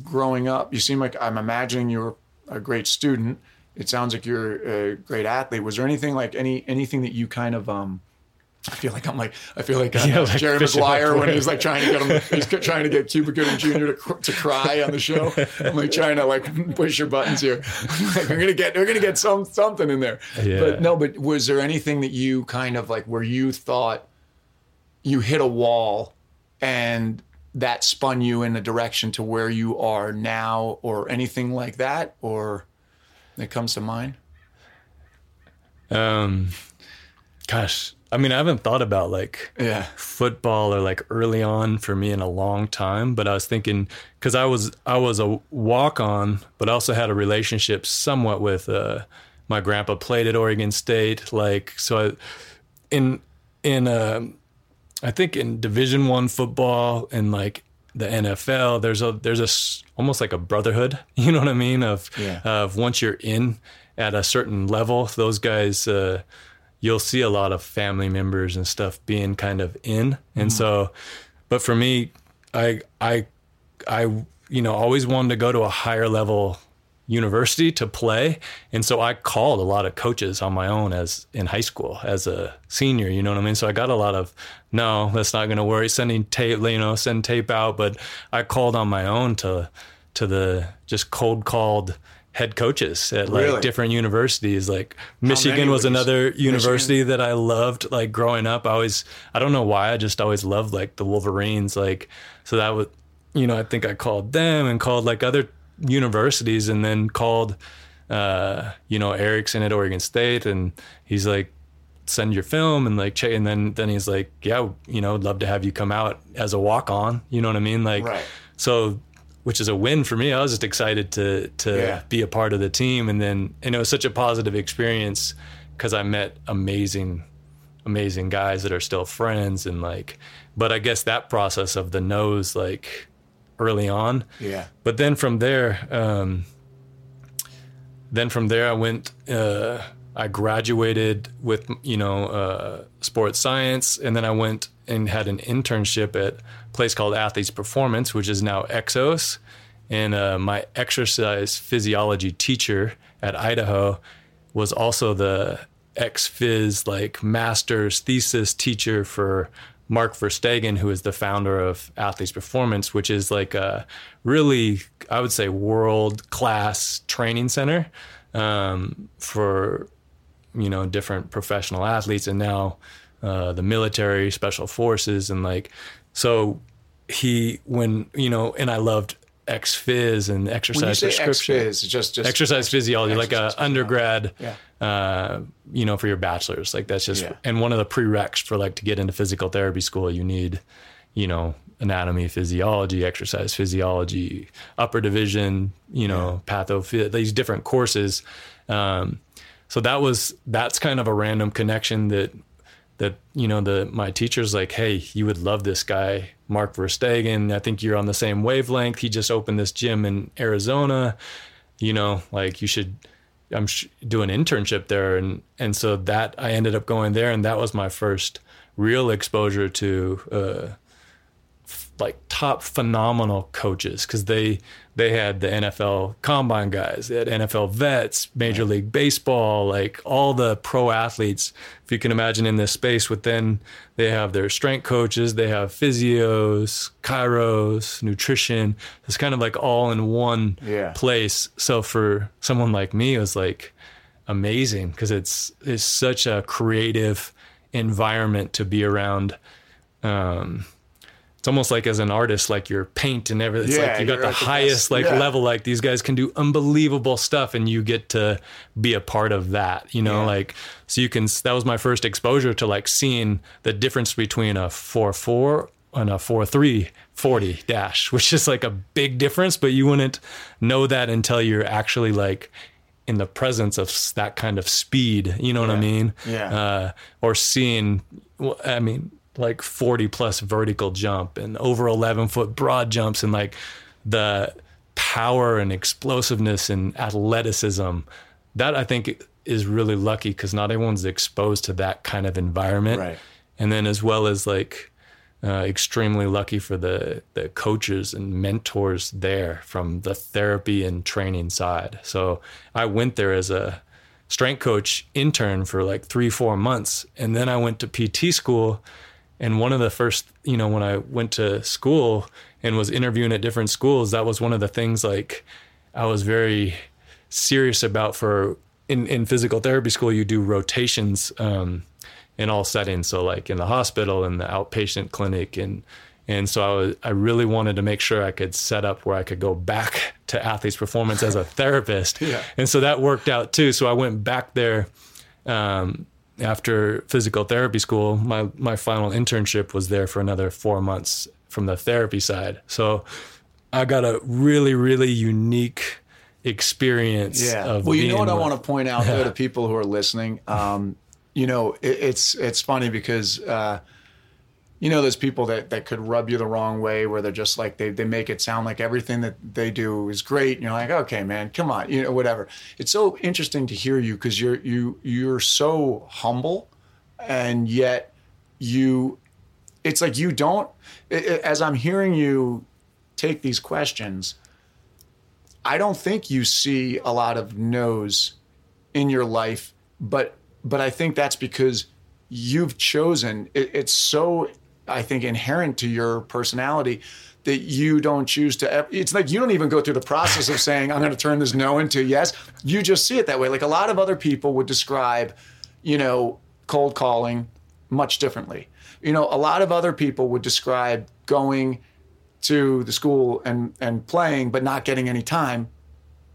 growing up? You seem like I'm imagining you're a great student. It sounds like you're a great athlete. Was there anything like any anything that you kind of um I feel like I'm like I feel like, uh, Yeah, like Jerry Maguire when he's like trying to get him he's trying to get Cuba Gooding Jr. to, to cry on the show. I'm like trying to like push your buttons here. like, we're gonna get we're gonna get some something in there. Yeah. But no, but was there anything that you kind of like where you thought you hit a wall and that spun you in a direction to where you are now or anything like that or that comes to mind? Um, gosh, I mean, I haven't thought about like Yeah. football or like early on for me in a long time but i was thinking because i was i was a walk on but also had a relationship somewhat with uh my grandpa played at oregon state like so I, in in uh i think in division one football and like the nfl there's a there's a almost like a brotherhood you know what i mean of Yeah. of once you're in at a certain level those guys uh you'll see a lot of family members and stuff being kind of in. And mm. so but for me i i i you know always wanted to go to a higher level university to play. And so i called a lot of coaches on my own as in high school as a senior you know what i mean? So i got a lot of no that's not going to work sending tape you know send tape out. But i called on my own to to the just cold called head coaches at like Really? different universities like michigan was would another university that I loved like growing up. I always I don't know why I just always loved like the Wolverines like so that was you know I think I called them and called like other universities and then called uh you know Erickson at Oregon State and he's like send your film and like check and then then he's like yeah you know I'd love to have you come out as a walk on you know what i mean like Right. so which is a win for me i was just excited to to Yeah. be a part of the team and then and it was such a positive experience because i met amazing amazing guys that are still friends and like but i guess that process of the no's like early on Yeah. but then from there, um, then from there, I went. Uh, I graduated with you know uh, sports science, and then I went and had an internship at a place called Athletes Performance, which is now Exos. And uh, my exercise physiology teacher at Idaho was also the ex phys like master's thesis teacher for Mark Verstegen, who is the founder of Athletes Performance, which is like a really, I would say, world class training center um, for you know different professional athletes, and now uh, the military, special forces, and like so he when you know, and I loved ex phys and exercise When you say prescription X-Phys, just just exercise physiology, like exercise a undergrad, Yeah. uh, you know, for your bachelor's. Like that's just, Yeah. and one of the prereqs for like to get into physical therapy school, you need, you know, anatomy, physiology, exercise physiology, upper division, you know, patho, these different courses. Um, so that was, that's kind of a random connection that, that, you know, the, my teacher's like, Hey, you would love this guy, Mark Verstegen. I think you're on the same wavelength. He just opened this gym in Arizona you know, like you should, I'm sh- do an internship there. And, and so that I ended up going there and that was my first real exposure to, uh, f- like top phenomenal coaches because they they had the NFL combine guys, they had NFL vets, Major League Baseball, like all the pro athletes. If you can imagine in this space, within they have their strength coaches, they have physios, chiros, nutrition. It's kind of like all in one Yeah. place. So for someone like me, it was like amazing because it's it's such a creative environment to be around. Um, it's almost like as an artist, like your paint and everything. It's Yeah, like you got the at the highest like Yeah. level. Like these guys can do unbelievable stuff, and you get to be a part of that. You know, Yeah. like so you can. That was my first exposure to like seeing the difference between a four four and a four three forty dash, which is like a big difference, but you wouldn't know that until you're actually like in the presence of that kind of speed. You know what I mean? Yeah. Uh, or seeing, well, I mean, like 40 plus vertical jump and over 11 foot broad jumps and like the power and explosiveness and athleticism. That I think is really lucky because not everyone's exposed to that kind of environment. Right. And then as well as like uh, extremely lucky for the the coaches and mentors there from the therapy and training side. So I went there as a strength coach intern for like three four months, and then I went to PT school. And one of the first, you know, when I went to school and was interviewing at different schools, that was one of the things like I was very serious about for in, in physical therapy school you do rotations um, in all settings. So like in the hospital and the outpatient clinic. And and so I was I really wanted to make sure I could set up where I could go back to athletes performance as a therapist. Yeah. and so that worked out too. So I went back there um, after physical therapy school my my final internship was there for another four months from the therapy side so I got a really really unique experience Yeah. of Well, you know what I want to point out though to people who are listening. Um, you know, it, it's it's funny because uh, you know there's people that that could rub you the wrong way where they're just like they they make it sound like everything that they do is great. And you're like, okay, man, come on, you know, whatever. It's so interesting to hear you because you're you you're so humble, and yet you, it's like you don't. i- i- As I'm hearing you take these questions. I don't think you see a lot of no's in your life, but but I think that's because you've chosen. It, it's so I think inherent to your personality that you don't choose to. It's like you don't even go through the process of saying I'm going to turn this no into yes. You just see it that way. Like a lot of other people would describe, you know, cold calling much differently. You know, a lot of other people would describe going to the school and and playing but not getting any time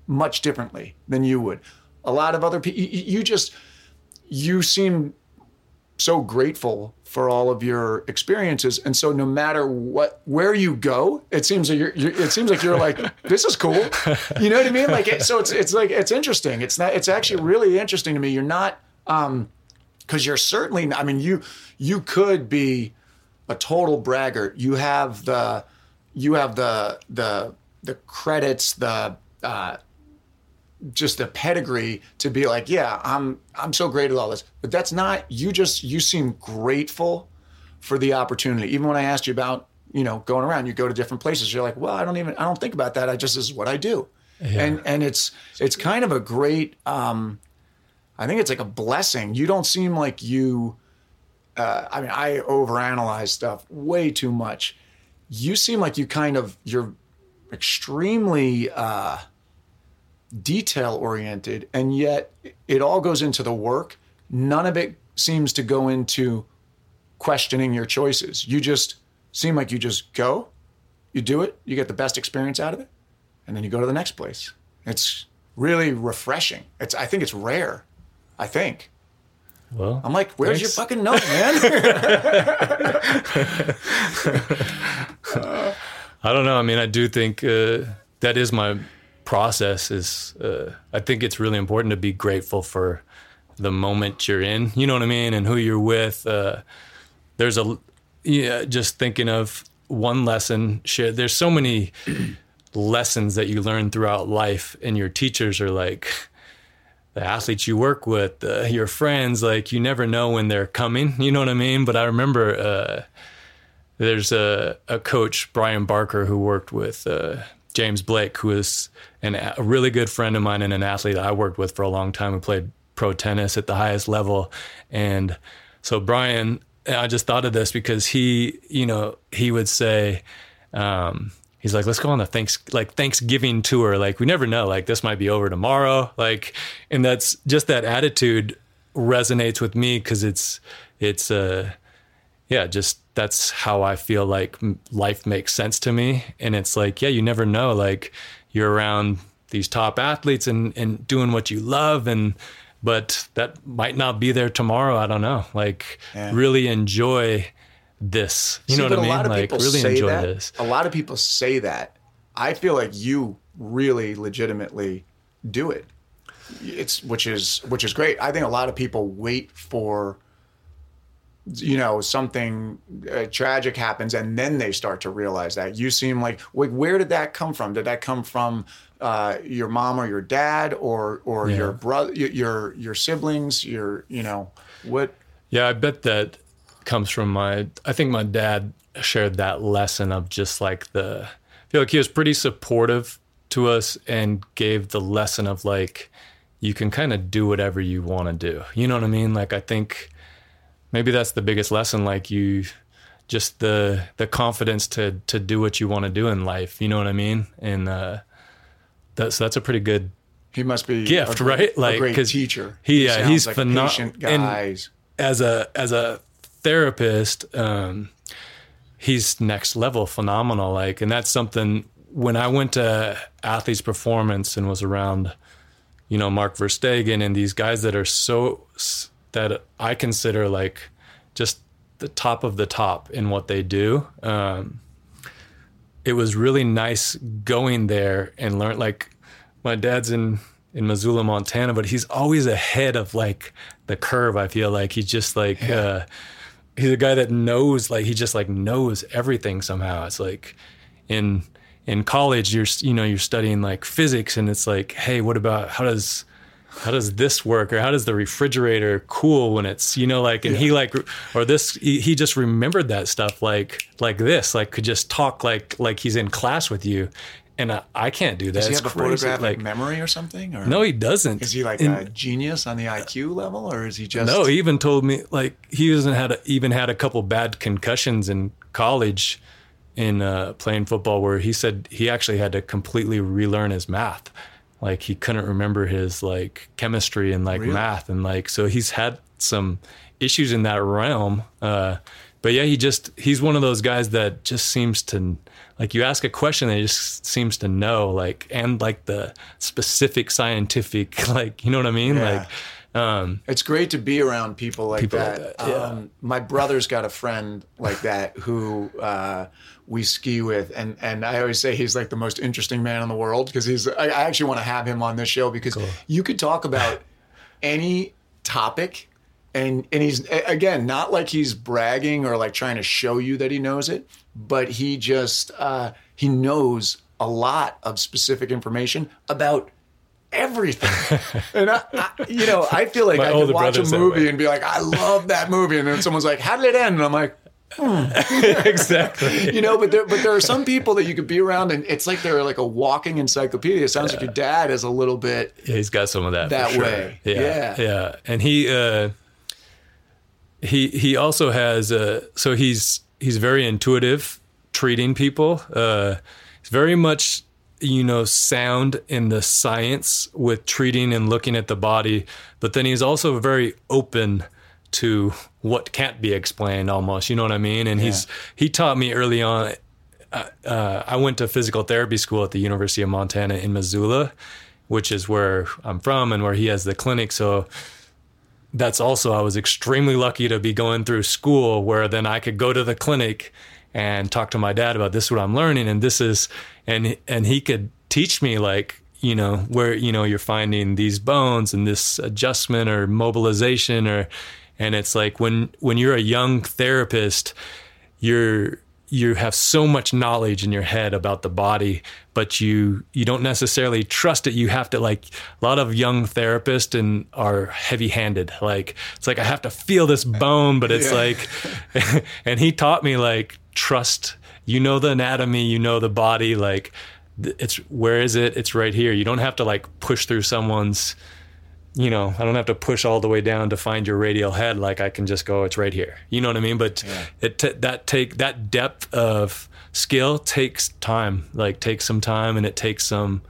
much differently than you would a lot of other people you, you just you seem so grateful for all of your experiences, and so no matter what where you go, it seems like you're, you're it seems like you're like this is cool. You know what I mean? Like it, so it's it's like it's interesting. It's not it's actually really interesting to me. You're not um because you're certainly I mean you you could be a total braggart. You have the you have the the the credits the uh, just the pedigree to be like, yeah, I'm I'm so great at all this. But that's not you just you seem grateful for the opportunity. Even when I asked you about, you know, going around, you go to different places, you're like, well, I don't even I don't think about that. I just this is what I do. Yeah. And and it's it's kind of a great um I think it's like a blessing. You don't seem like you uh, I mean, I overanalyze stuff way too much. You seem like you kind of you're extremely uh, detail oriented, and yet it all goes into the work. None of it seems to go into questioning your choices. You just seem like you just go, you do it, you get the best experience out of it, and then you go to the next place. It's really refreshing. It's I think it's rare. I think. Well, I'm like, where's your fucking note, man? I don't know. I mean, I do think uh, that is my process. Is uh, I think it's really important to be grateful for the moment you're in. You know what I mean, and who you're with. Uh, there's a yeah. Just thinking of one lesson. Shit, there's so many lessons that you learn throughout life, and your teachers are like the athletes you work with, uh, your friends. Like you never know when they're coming. You know what I mean. But I remember. Uh, there's a, a coach, Brian Barker, who worked with uh, James Blake, who is an, a really good friend of mine and an athlete I worked with for a long time. who played pro tennis at the highest level. And so, Brian, I just thought of this because he, you know, he would say, um, he's like, let's go on a thanks like Thanksgiving tour. Like we never know. Like this might be over tomorrow. Like, and that's just that attitude resonates with me because it's it's uh yeah, just that's how I feel like life makes sense to me. And it's like, yeah, you never know. Like you're around these top athletes and, and doing what you love and but that might not be there tomorrow. I don't know. Like Yeah. really enjoy this. You See, know what I mean? A lot of like people really say enjoy that. this. A lot of people say that. I feel like you really legitimately do it. It's which is which is great. I think a lot of people wait for you know something uh, tragic happens and then they start to realize that you seem like where did that come from did that come from uh, your mom or your dad or or Yeah. your brother your your siblings your you know what Yeah, I bet that comes from my. I think my dad shared that lesson of just like the. I feel like he was pretty supportive to us and gave the lesson of like, you can kind of do whatever you want to do. You know what I mean? Like I think maybe that's the biggest lesson. Like you, just the the confidence to to do what you want to do in life. You know what I mean? And uh, that's that's a pretty good he must be Gift, a right? Like, a great 'cause teacher he- yeah, he's like pheno- patient and- guys as a as a therapist um he's next level phenomenal like and that's something when i went to athletes performance and was around you know mark verstegen and these guys that are so that i consider like just the top of the top in what they do um it was really nice going there and learn like my dad's in in Missoula, Montana, but he's always ahead of like the curve. I feel like he's just like uh, he's a guy that knows like he just like knows everything somehow. It's like in in college you're you know you're studying like physics and it's like hey what about how does how does this work or how does the refrigerator cool when it's you know like and he like or this he, just remembered that stuff like like this like could just talk like like he's in class with you. And I, I can't do that. Does he it's have a photographic like memory or something or? No he doesn't. Is he like And- a genius on the IQ level or is he just no, he even told me like he hasn't had a, even had a couple bad concussions in college in uh, playing football, where he said he actually had to completely relearn his math. Like he couldn't remember his like chemistry and like Really? math and like so he's had some issues in that realm. Uh, but yeah, he just he's one of those guys that just seems to like you ask a question and he just seems to know like and like the specific scientific like you know what I mean Yeah. like Um, It's great to be around people like People that. like that, yeah. um, my brother's got a friend like that who uh, we ski with, and and I always say he's like the most interesting man in the world because he's. I, I actually want to have him on this show because you could talk about any topic. And, and he's again not like he's bragging or like trying to show you that he knows it, but he just uh, he knows a lot of specific information about everything. and I, I, you know, I feel like My I could watch a movie and be like, I love that movie, and then someone's like, How did it end? And I'm like, exactly. you know, but there, but there are some people that you could be around, and it's like they're like a walking encyclopedia. It sounds like your dad is a little bit. Yeah, he's got some of that. for That sure. way. Yeah, Yeah. yeah, And he uh, he he also has uh, so he's he's very intuitive treating people. Uh, he's very much you know sound in the science with treating and looking at the body, but then he's also very open to what can't be explained almost you know what i mean and he's he taught me early on uh, I went to physical therapy school at the University of Montana in Missoula, which is where I'm from and where he has the clinic. So that's also, I was extremely lucky to be going through school where then I could go to the clinic and talk to my dad about this is what I'm learning and this is, and, and he could teach me like, you know, where, you know, you're finding these bones and this adjustment or mobilization or, and it's like when, when you're a young therapist, you're you have so much knowledge in your head about the body but you you don't necessarily trust it. You have to like a lot of young therapists and are heavy handed like it's like i have to feel this bone but it's Yeah. like and he taught me like trust. You know the anatomy you know the body like it's where is it? It's right here. You don't have to like push through someone's you know, I don't have to push all the way down to find your radial head. Like I can just go, it's right here. You know what I mean? But it t- that take that depth of skill takes time. Like takes some time, and it takes some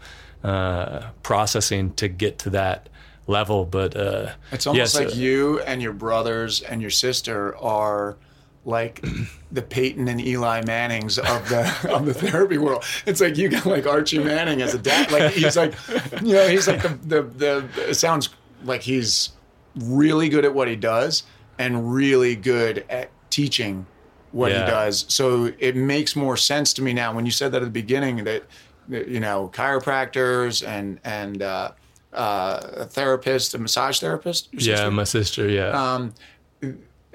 uh, processing to get to that level. But uh, It's almost yes, like uh, you and your brothers and your sister are like the Peyton and Eli Mannings of the of the therapy world. It's like you got like Archie Manning as a dad. Like he's like, you know, he's like the the, the it sounds like he's really good at what he does and really good at teaching what Yeah. he does. So it makes more sense to me now when you said that at the beginning that, that, you know chiropractors and and uh, uh, a therapist, a massage therapist. yeah, sister? my sister. Yeah, um,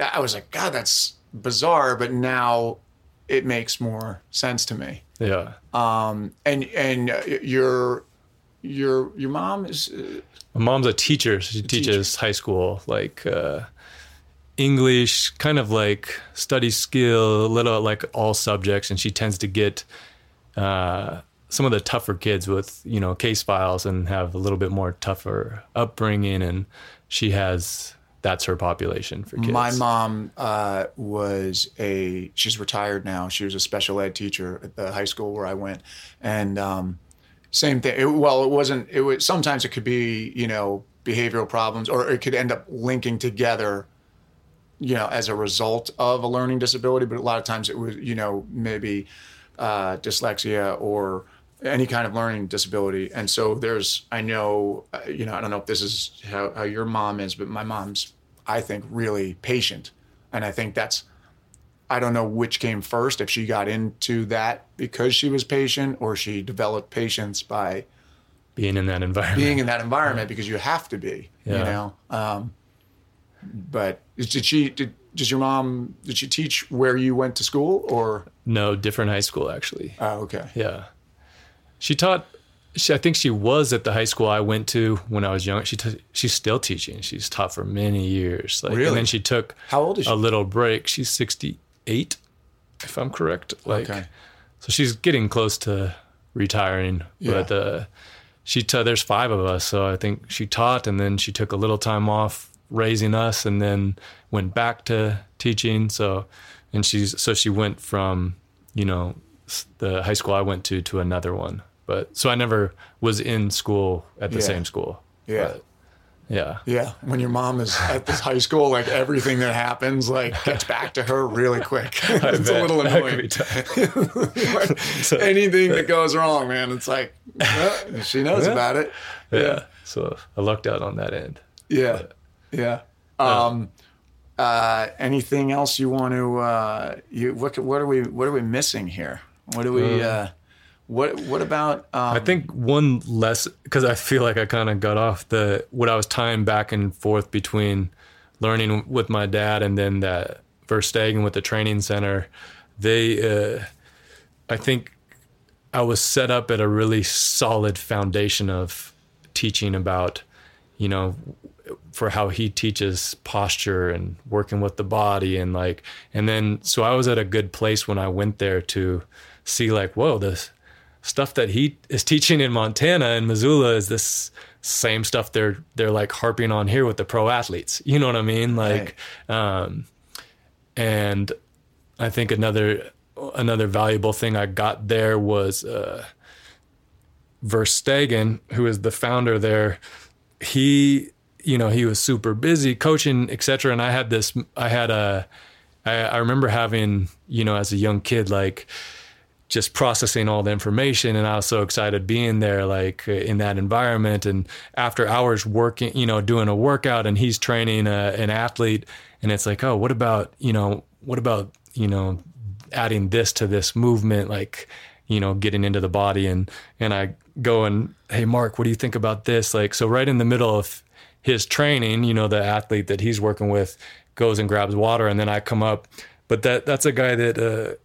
I was like, God, that's bizarre, but now it makes more sense to me. yeah. Um, and and uh, your your your mom is uh, My mom's a teacher. She teaches high school, like uh, English, kind of like study skill, a little like all subjects, and she tends to get uh, some of the tougher kids with you know case files and have a little bit more tougher upbringing, and she has that's her population for kids. my mom uh, was a she's retired now. She was a special ed teacher at the high school where I went, and um, same thing. It, well, it wasn't. It was sometimes it could be you know behavioral problems, or it could end up linking together. You know, as a result of a learning disability, but a lot of times it was you know maybe uh, dyslexia or any kind of learning disability. And so there's, I know, uh, you know, I don't know if this is how, how your mom is, but my mom's, I think, really patient. And I think that's, I don't know which came first, if she got into that because she was patient or she developed patience by being in that environment. being in that environment because you have to be, you know. Um, but did she, did, does your mom, did she teach where you went to school or? no, different high school actually. Oh, okay. Yeah. She taught. She, I think she was at the high school I went to when I was young. She t- she's still teaching. She's taught for many years. Like, Really? And then she took How old is she? a little break. She's sixty eight, if I'm correct. Like, Okay. so she's getting close to retiring. But Yeah. uh, she ta- there's five of us, so I think she taught, and then she took a little time off raising us, and then went back to teaching. So, and she's so she went from you know the high school I went to to another one. But so I never was in school at the Yeah. same school. Yeah. But, yeah. Yeah, when your mom is at this high school, like everything that happens, like gets back to her really quick. it's a little That could be annoying. Like, anything that goes wrong, man, it's like well, she knows Yeah. about it. Yeah. So I lucked out on that end. Yeah, Yeah. Um, uh, anything else you want to? Uh, you what? What are we? What are we missing here? What do we? Uh, what? What about? Um, I think one less because I feel like I kind of got off the what I was tying back and forth between learning with my dad and then that first Verstegen with the training center. They, uh, I think, I was set up at a really solid foundation of teaching about, you know, for how he teaches posture and working with the body and like, and then so I was at a good place when I went there to see like, whoa, this stuff that he is teaching in Montana and Missoula is this same stuff they're they're like harping on here with the pro athletes. You know what I mean? Like um and I think another another valuable thing I got there was uh Verstegen, who is the founder there, he you know, he was super busy coaching, etc. And I had this I had a I, I remember having, you know, as a young kid, like just processing all the information. And I was so excited being there like in that environment. And after hours working you know doing a workout and he's training a, an athlete. And it's like oh what about you know what about you know adding this to this movement? Like you know getting into the body. And and I go and hey Mark what do you think about this? Like so right in the middle of his training you know the athlete that he's working with goes and grabs water. And then I come up. But that that's a guy that uh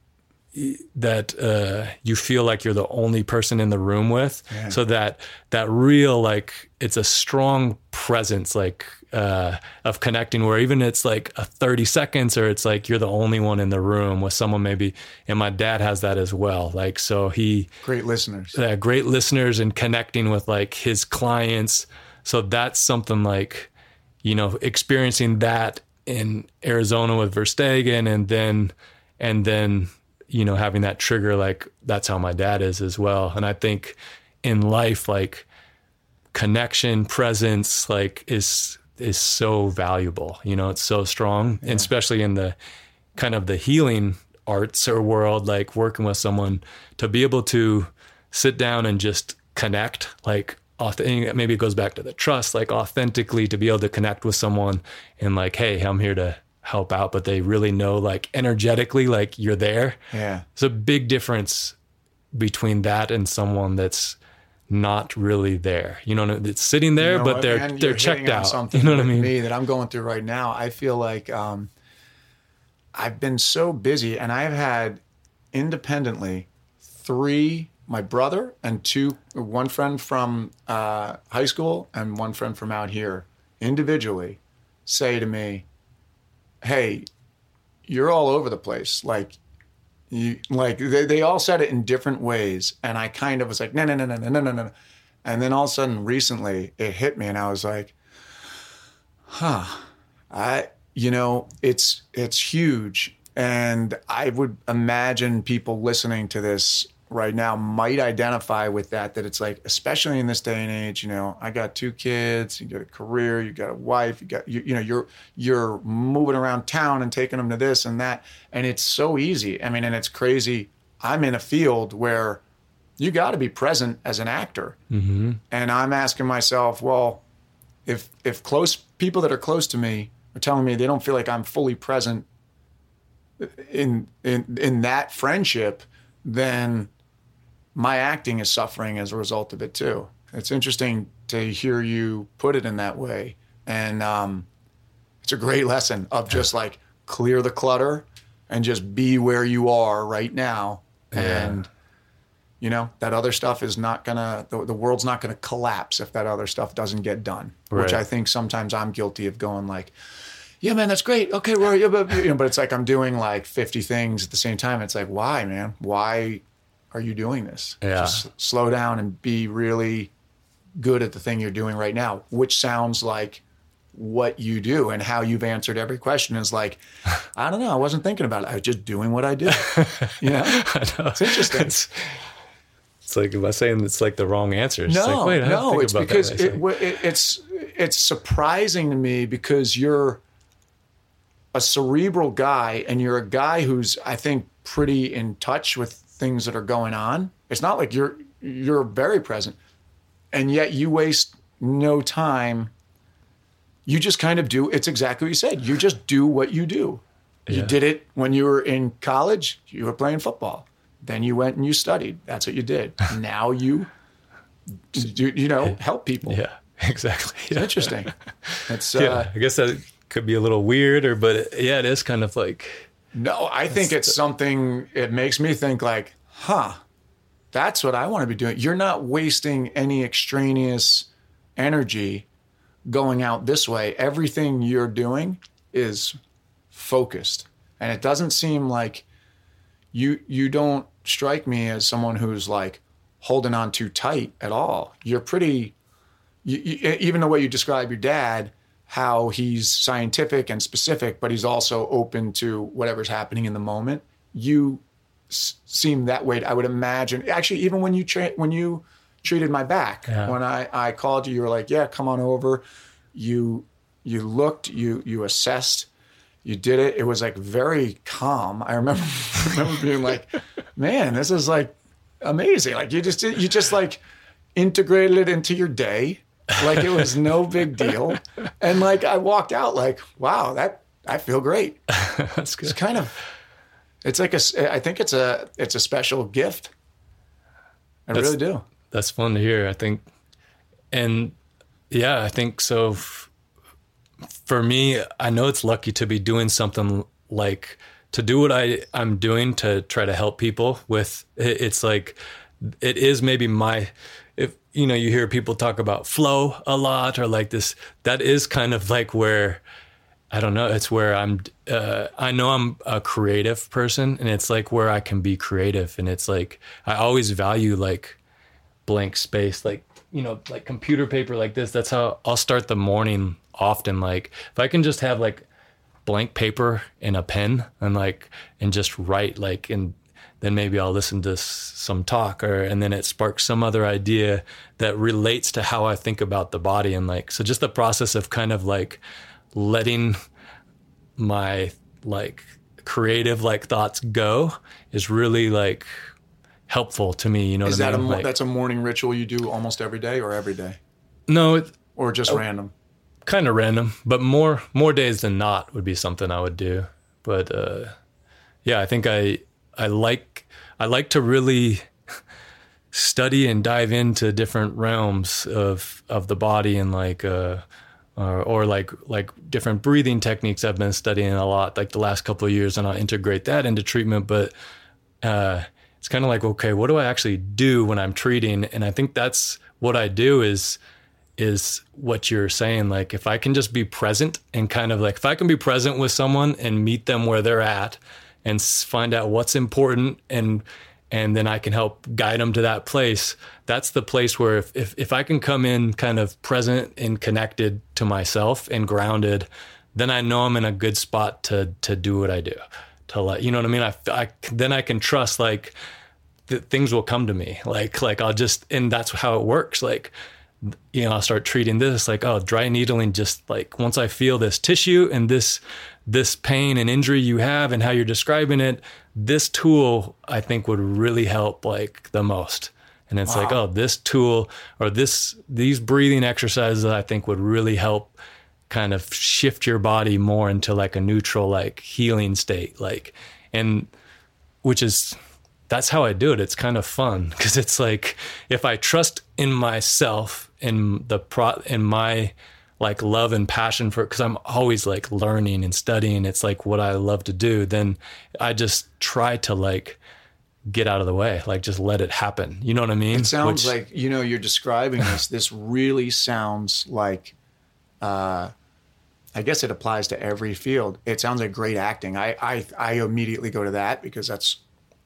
that uh, you feel like you're the only person in the room with. Yeah. so that that real like it's a strong presence like uh, of connecting where even it's like a 30 seconds or it's like you're the only one in the room with someone maybe and my dad has that as well. Like so he great listeners. Yeah great listeners and connecting with like his clients. So that's something like you know experiencing that in Arizona with Verstegen and then and then you know, having that trigger, like that's how my dad is as well. And I think in life, like connection, presence, like is is so valuable. You know, it's so strong, yeah. and especially in the kind of the healing arts or world, like working with someone to be able to sit down and just connect, like maybe it goes back to the trust, like authentically to be able to connect with someone and like, hey, I'm here to help out, but they really know like energetically, like you're there. Yeah. It's a big difference between that and someone that's not really there. You know, it's sitting there, you know but they're man, they're checked out. Something you know what I mean? Me that I'm going through right now. I feel like um, I've been so busy, and I've had independently three. My brother and two, one friend from uh, high school and one friend from out here, individually, say to me, hey, you're all over the place. Like, you, like they, they all said it in different ways. And I kind of was like, no, no, no, no, no, no, no, no. And then all of a sudden recently it hit me and I was like, huh, I, you know, it's, it's huge. And I would imagine people listening to this right now might identify with that that it's like especially in this day and age you know i got two kids you got a career you got a wife you got you, you know you're you're moving around town and taking them to this and that. And it's so easy. I mean and it's crazy. I'm in a field where you got to be present as an actor. Mm-hmm. and i'm asking myself well if if close people that are close to me are telling me they don't feel like i'm fully present in in in that friendship then my acting is suffering as a result of it too. It's interesting to hear you put it in that way, and um, it's a great lesson of just like clear the clutter and just be where you are right now, yeah. and you know that other stuff is not gonna the, the world's not gonna collapse if that other stuff doesn't get done. Right. Which I think sometimes I'm guilty of going like yeah, man, that's great. Okay, Rory, you know, but it's like I'm doing like 50 things at the same time. It's like, why, man? Why are you doing this? Yeah. Just slow down and be really good at the thing you're doing right now, which sounds like what you do and how you've answered every question is like, I don't know, I wasn't thinking about it. I was just doing what I do. You know, know. it's interesting. It's, it's, like am I saying it's like the wrong answer? It's no, like, Wait, no, it's because it, it, it's it's surprising to me because you're a cerebral guy and you're a guy who's I think pretty in touch with things that are going on. It's not like you're you're very present, and yet you waste no time you just kind of do. It's exactly what you said. You just do what you do. You did it when you were in college. You were playing football. Then you went and you studied. That's what you did. now you, you, you know, help people. Yeah, exactly. It's interesting. It's Yeah, uh, I guess that could be a little weird, or but yeah, it is kind of like no. I think it's something. It makes me think like, huh, that's what I want to be doing. You're not wasting any extraneous energy going out this way. Everything you're doing is focused, and it doesn't seem like you you don't strike me as someone who's like holding on too tight at all. You're pretty you, you, even the way you describe your dad, how he's scientific and specific, but he's also open to whatever's happening in the moment. You s- seem that way. I would imagine. Actually, even when you tra- when you treated my back, Yeah. when I, I called you, you were like, "Yeah, come on over." You you looked, you you assessed, you did it. It was like very calm. I remember remember being like, "Man, this is like amazing!" Like you just you just like integrated it into your day like it was no big deal and like i walked out like wow that i feel great that's good. it's kind of it's like a I think it's a it's a special gift i That's- really do That's fun to hear. I think, and yeah, I think so. f- For me, I know it's lucky to be doing something like to do what I I'm doing to try to help people with. it- It's like it is maybe my if you know you hear people talk about flow a lot or like this that is kind of like where I don't know. It's where I'm. Uh, I know I'm a creative person, and it's like where I can be creative, and it's like I always value like blank space, like you know, like computer paper like this. That's how I'll start the morning often. Like if I can just have like blank paper and a pen, and like and just write, like and then maybe I'll listen to some talk, or and then it sparks some other idea that relates to how I think about the body, and like so just the process of kind of like letting my like creative like thoughts go is really like helpful to me you know is what that I a mean mo- Like- that's a morning ritual you do almost every day or every day no it's or just Oh. random kind of random but more more days than not would be something i would do but uh yeah i think i i like i like to really study and dive into different realms of of the body and like uh or, or like like different breathing techniques I've been studying a lot like the last couple of years and I'll integrate that into treatment. But uh it's kind of like okay what do I actually do when I'm treating? And I think that's what I do is is what you're saying. Like if I can just be present and kind of like if I can be present with someone and meet them where they're at and find out what's important and and then I can help guide them to that place. That's the place where if, if, if I can come in kind of present and connected to myself and grounded, then I know I'm in a good spot to to do what I do. To let you know what I mean. I, I then I can trust like th- things will come to me. Like like I'll just and that's how it works. Like you know, I'll start treating this like, oh, dry needling. Just like once I feel this tissue and this this pain and injury you have and how you're describing it, this tool I think would really help like the most. And it's like, oh, this tool or this these breathing exercises I think would really help kind of shift your body more into like a neutral, like healing state. Like and which is that's how I do it. It's kind of fun because it's like if I trust in myself in the pro in my like love and passion for because I'm always like learning and studying. It's like what I love to do. Then I just try to like get out of the way, like just let it happen. You know what I mean? It sounds Which- like you know you're describing this. This really sounds like, uh, I guess it applies to every field. It sounds like great acting. I I, I immediately go to that because that's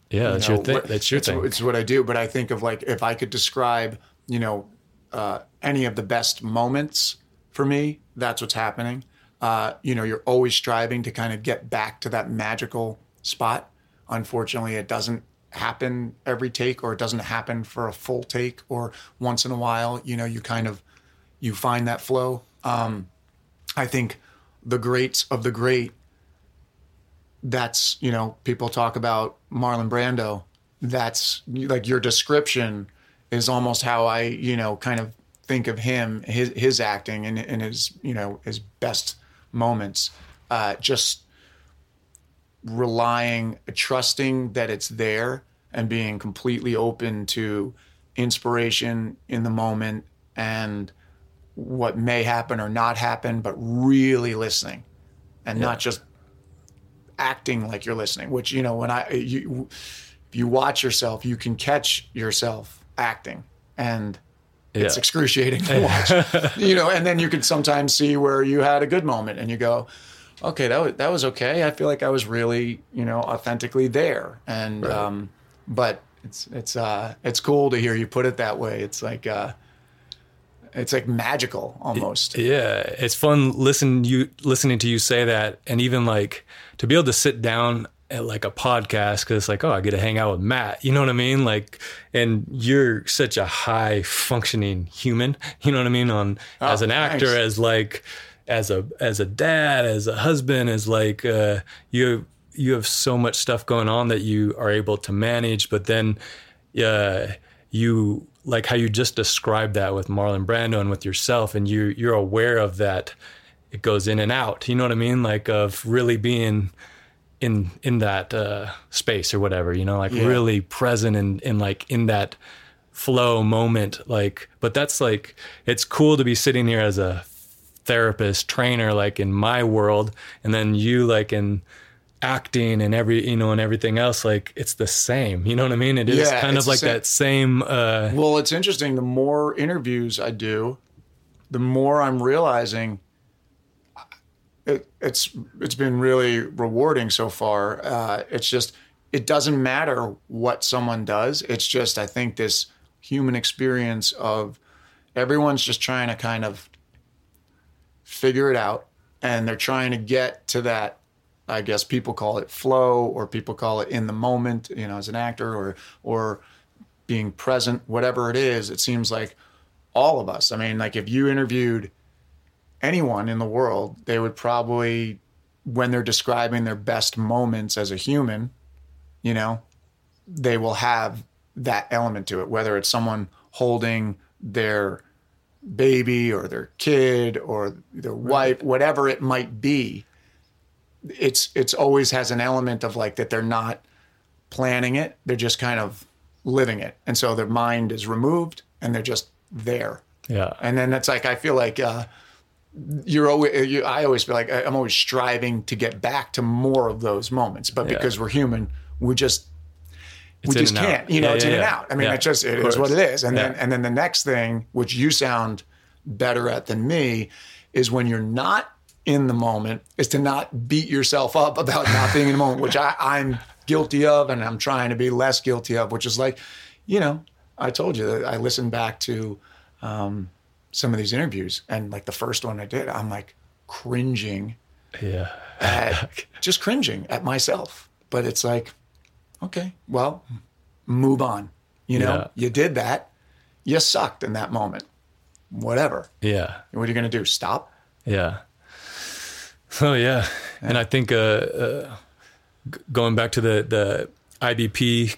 yeah, that's know, your thing. what- That's your it's, thing. It's what I do. But I think of like if I could describe, you know, uh, any of the best moments for me, that's what's happening. Uh, you know, you're always striving to kind of get back to that magical spot. Unfortunately, it doesn't happen every take, or it doesn't happen for a full take, or once in a while. You know, you kind of you find that flow. Um, I think the greats of the great that's you know people talk about Marlon Brando. That's like your description is almost how I you know kind of think of him, his his acting and, and his you know his best moments, uh, just relying, trusting that it's there, and being completely open to inspiration in the moment and what may happen or not happen, but really listening and not just acting like you're listening. Which you know when I you if you watch yourself, you can catch yourself acting and it's Yeah. excruciating to watch. you know, and then you can sometimes see where you had a good moment and you go, okay, that was that was okay. I feel like I was really, you know, authentically there. And um but it's it's uh it's cool to hear you put it that way. It's like uh it's like magical almost. Yeah, it's fun listen you listening to you say that, and even like to be able to sit down at like a podcast because it's like, oh, I get to hang out with Matt. You know what I mean? Like, and you're such a high functioning human. You know what I mean? On as an actor, nice. as like as a as a dad, as a husband, as like uh, you you have so much stuff going on that you are able to manage, but then uh, you like how you just described that with Marlon Brando and with yourself, and you you're aware of that. It goes in and out. You know what I mean? Like of really being in in that uh, space or whatever. You know, like Yeah. really present and in like in that flow moment. Like, but that's like it's cool to be sitting here as a therapist trainer, like in my world, and then you like in acting and every you know and everything else like it's the same you know what i mean it is Yeah, kind of like same. that same uh Well, it's interesting. The more interviews I do, the more I'm realizing it, it's it's been really rewarding so far. Uh, it's just it doesn't matter what someone does. It's just I think this human experience of everyone's just trying to kind of figure it out, and they're trying to get to that. I guess people call it flow, or people call it in the moment. You know, as an actor, or or being present, whatever it is, it seems like all of us. I mean, like if you interviewed anyone in the world, they would probably, when they're describing their best moments as a human, you know, they will have that element to it, whether it's someone holding their baby or their kid or their wife, whatever it might be. It's it's always has an element of like that they're not planning it. They're just kind of living it. And so their mind is removed and they're just there. yeah And then it's like, I feel like, uh, you're always, you, I always feel like I'm always striving to get back to more of those moments, but because we're human, we just, It's we just can't, you know, Yeah, it's yeah, in and out. I mean, Yeah, it just, it is what it is. And then, and then the next thing, which you sound better at than me, is when you're not in the moment, is to not beat yourself up about not being in the moment, which I, I'm guilty of, and I'm trying to be less guilty of, which is like, you know, I told you that I listened back to um, some of these interviews, and like the first one I did, I'm like cringing yeah at just cringing at myself. But it's like, okay, well, move on. You know, Yeah. you did that. You sucked in that moment. Whatever. yeah What are you going to do? Stop? Yeah. Oh yeah, and I think uh, uh, going back to the the IBP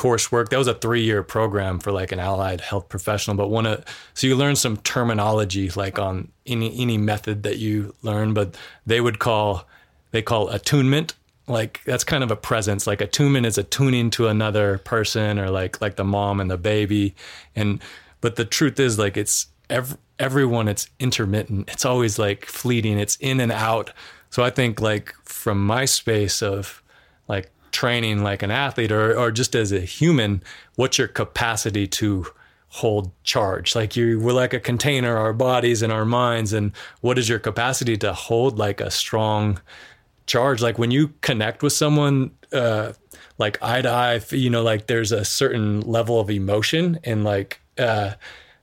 coursework, that was a three year program for like an allied health professional. But one of so you learn some terminology like on any any method that you learn, but they would call they call attunement. Like that's kind of a presence. Like attunement is attuning to another person, or like like the mom and the baby, and but the truth is like it's ev- everyone it's intermittent it's always like fleeting it's in and out so i think like from my space of training like an athlete or or just as a human what's your capacity to hold charge? Like you we're like a container our bodies and our minds and what is your capacity to hold like a strong charge? Like when you connect with someone uh like eye to eye you know like there's a certain level of emotion and like uh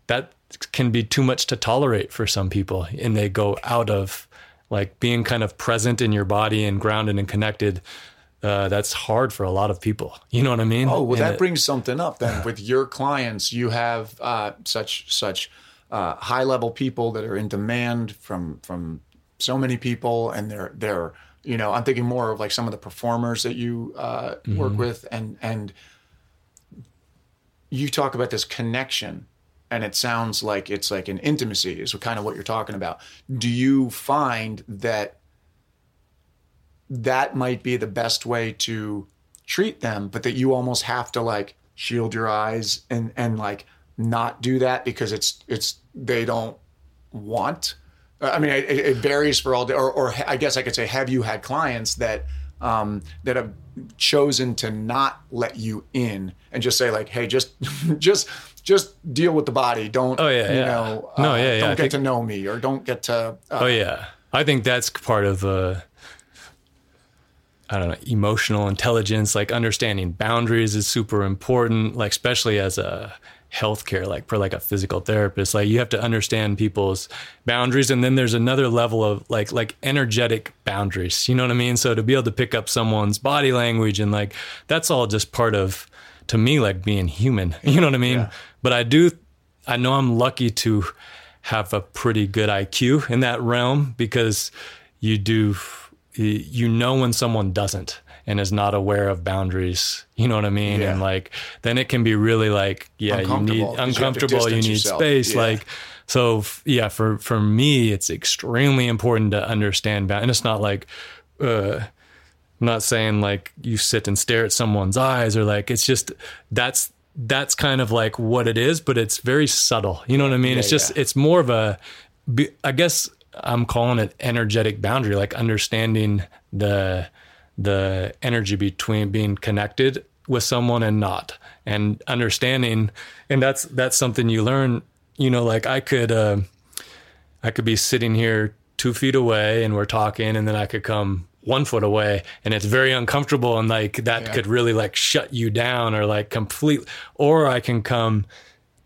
that can be too much to tolerate for some people and they go out of like being kind of present in your body and grounded and connected uh, that's hard for a lot of people you know what i mean Oh, well, And that it- brings something up then. With your clients, you have uh, such such uh, high level people that are in demand from from so many people, and they're they're you know I'm thinking more of like some of the performers that you uh, work with, and and you talk about this connection and it sounds like it's like an intimacy is kind of what you're talking about. Do you find that that might be the best way to treat them, but that you almost have to like shield your eyes and and like not do that because it's it's they don't want. I mean, it, it varies for all day. Or, or I guess I could say, have you had clients that um, that have chosen to not let you in and just say like, hey, just just just deal with the body. Don't Oh, yeah, you yeah. know No, uh, yeah, yeah, don't I get think- to know me or don't get to uh, Oh yeah, I think that's part of uh, I don't know emotional intelligence. Like understanding boundaries is super important. Like especially as a healthcare, like for like a physical therapist, like you have to understand people's boundaries. And then there's another level of like like energetic boundaries. You know what I mean? So to be able to pick up someone's body language and like that's all just part of to me like being human. You know what I mean? Yeah. But I do I know I'm lucky to have a pretty good IQ in that realm because you do you know when someone doesn't and is not aware of boundaries you know what i mean Yeah. and like then it can be really like yeah you need Uncomfortable, you you, need yourself. space Yeah. like so f- yeah for for me it's extremely important to understand bound and it's not like uh I'm not saying like you sit and stare at someone's eyes or like it's just that's that's kind of like what it is, but it's very subtle. You know what I mean? it's just yeah. it's more of a I guess I'm calling it energetic boundary, like understanding the the energy between being connected with someone and not and understanding and that's that's something you learn you know like i could uh i could be sitting here two feet away and we're talking and then i could come one foot away and it's very uncomfortable and like that Yeah. could really like shut you down or like complete or i can come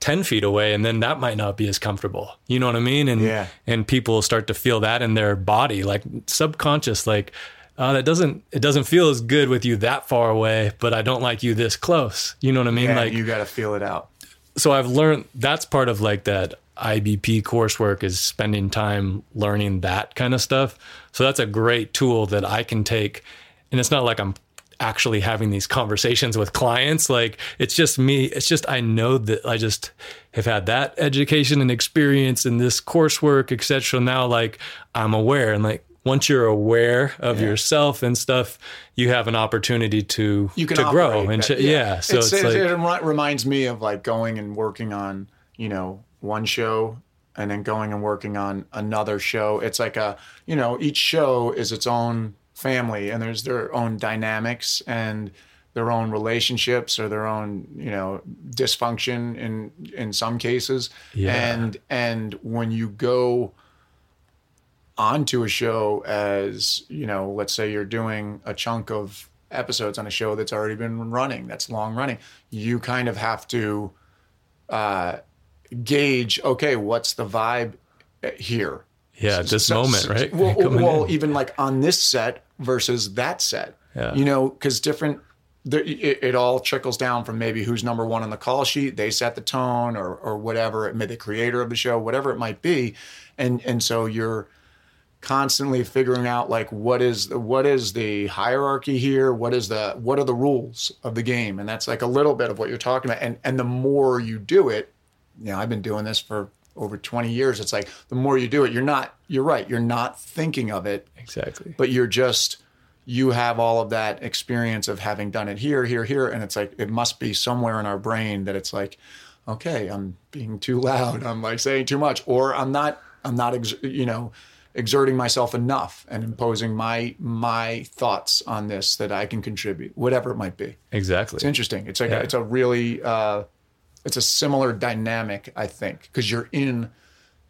10 feet away and then that might not be as comfortable you know what i mean and Yeah. and people start to feel that in their body like subconscious like uh, that doesn't it doesn't feel as good with you that far away but i don't like you this close you know what i mean yeah, like you got to feel it out. so I've learned that's part of like that IBP coursework is spending time learning that kind of stuff. So that's a great tool that I can take. And it's not like I'm actually having these conversations with clients. Like it's just me. It's just I know that I just have had that education and experience in this coursework, etc. Now like I'm aware and like once you're aware of yourself and stuff, you have an opportunity to you can to grow and that- ch- yeah. So it's, it, like it reminds me of like going and working on you know one show and then going and working on another show. It's like a you know each show is its own family and there's their own dynamics and their own relationships or their own you know dysfunction in in some cases Yeah. and and when you go onto a show as you know let's say you're doing a chunk of episodes on a show that's already been running that's long running you kind of have to uh, gauge okay what's the vibe here yeah, at this so- moment, right? Well, well even like on this set versus that set. Yeah. You know, because different. The, it, it all trickles down from maybe who's number one on the call sheet. They set the tone, or or whatever. It may the creator of the show, whatever it might be, and and so you're constantly figuring out like what is the, what is the hierarchy here what is the what are the rules of the game and that's like a little bit of what you're talking about and and the more you do it you know i've been doing this for over 20 years it's like the more you do it you're not you're right you're not thinking of it exactly. but you're just you have all of that experience of having done it here here here and it's like it must be somewhere in our brain that it's like okay i'm being too loud i'm like saying too much or i'm not i'm not ex- you know exerting myself enough and imposing my my thoughts on this that i can contribute whatever it might be Exactly. it's interesting it's like Yeah. a, it's a really uh it's a similar dynamic i think because you're in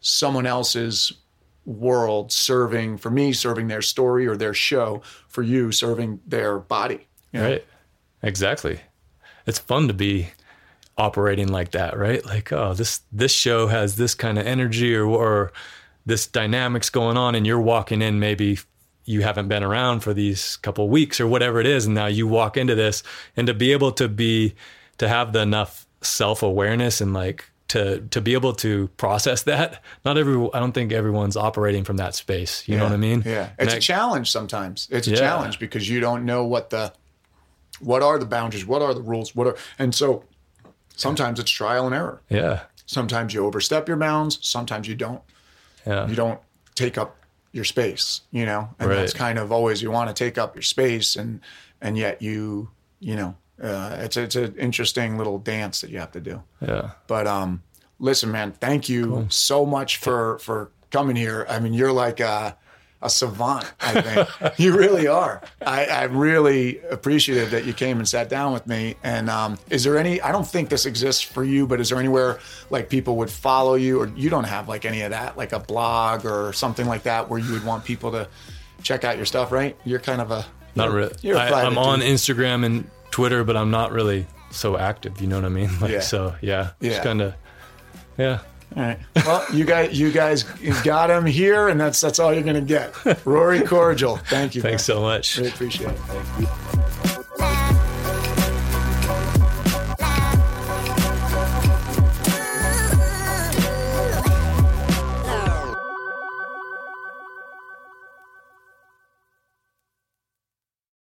someone else's world serving for me serving their story or their show for you serving their body know? Right. Exactly. It's fun to be operating like that, right? Like, oh, this this show has this kind of energy or or this dynamics going on and you're walking in maybe you haven't been around for these couple weeks or whatever it is and now you walk into this and to be able to be to have the enough self-awareness and like to to be able to process that. Not every i don't think everyone's operating from that space. You know what i mean? Yeah. And it's I- a challenge sometimes. It's a Yeah. challenge because you don't know what the what are the boundaries what are the rules what are and so sometimes it's trial and error. Yeah. Sometimes you overstep your bounds, sometimes you don't. Yeah. You don't take up your space, you know, and Right. that's kind of always you want to take up your space, and and yet you you know uh, it's it's an interesting little dance that you have to do. Yeah. But um, listen, man, thank you so much for for coming here. I mean, you're like a, a savant. I think you really are. I, I'm really appreciative that you came and sat down with me. And um, is there any? I don't think this exists for you, but is there anywhere like people would follow you, or you don't have like any of that, like a blog or something like that, where you would want people to check out your stuff? Right? You're kind of a Not really. You're I, I'm on. Instagram and Twitter, but I'm not really so active. You know what I mean? Like Yeah. so, yeah. Yeah. Just kind of, yeah. All right. Well, you guys, you guys got him here, and that's that's all you're gonna get. Rory Cordial, thank you. Thanks man. so much. Really appreciate it.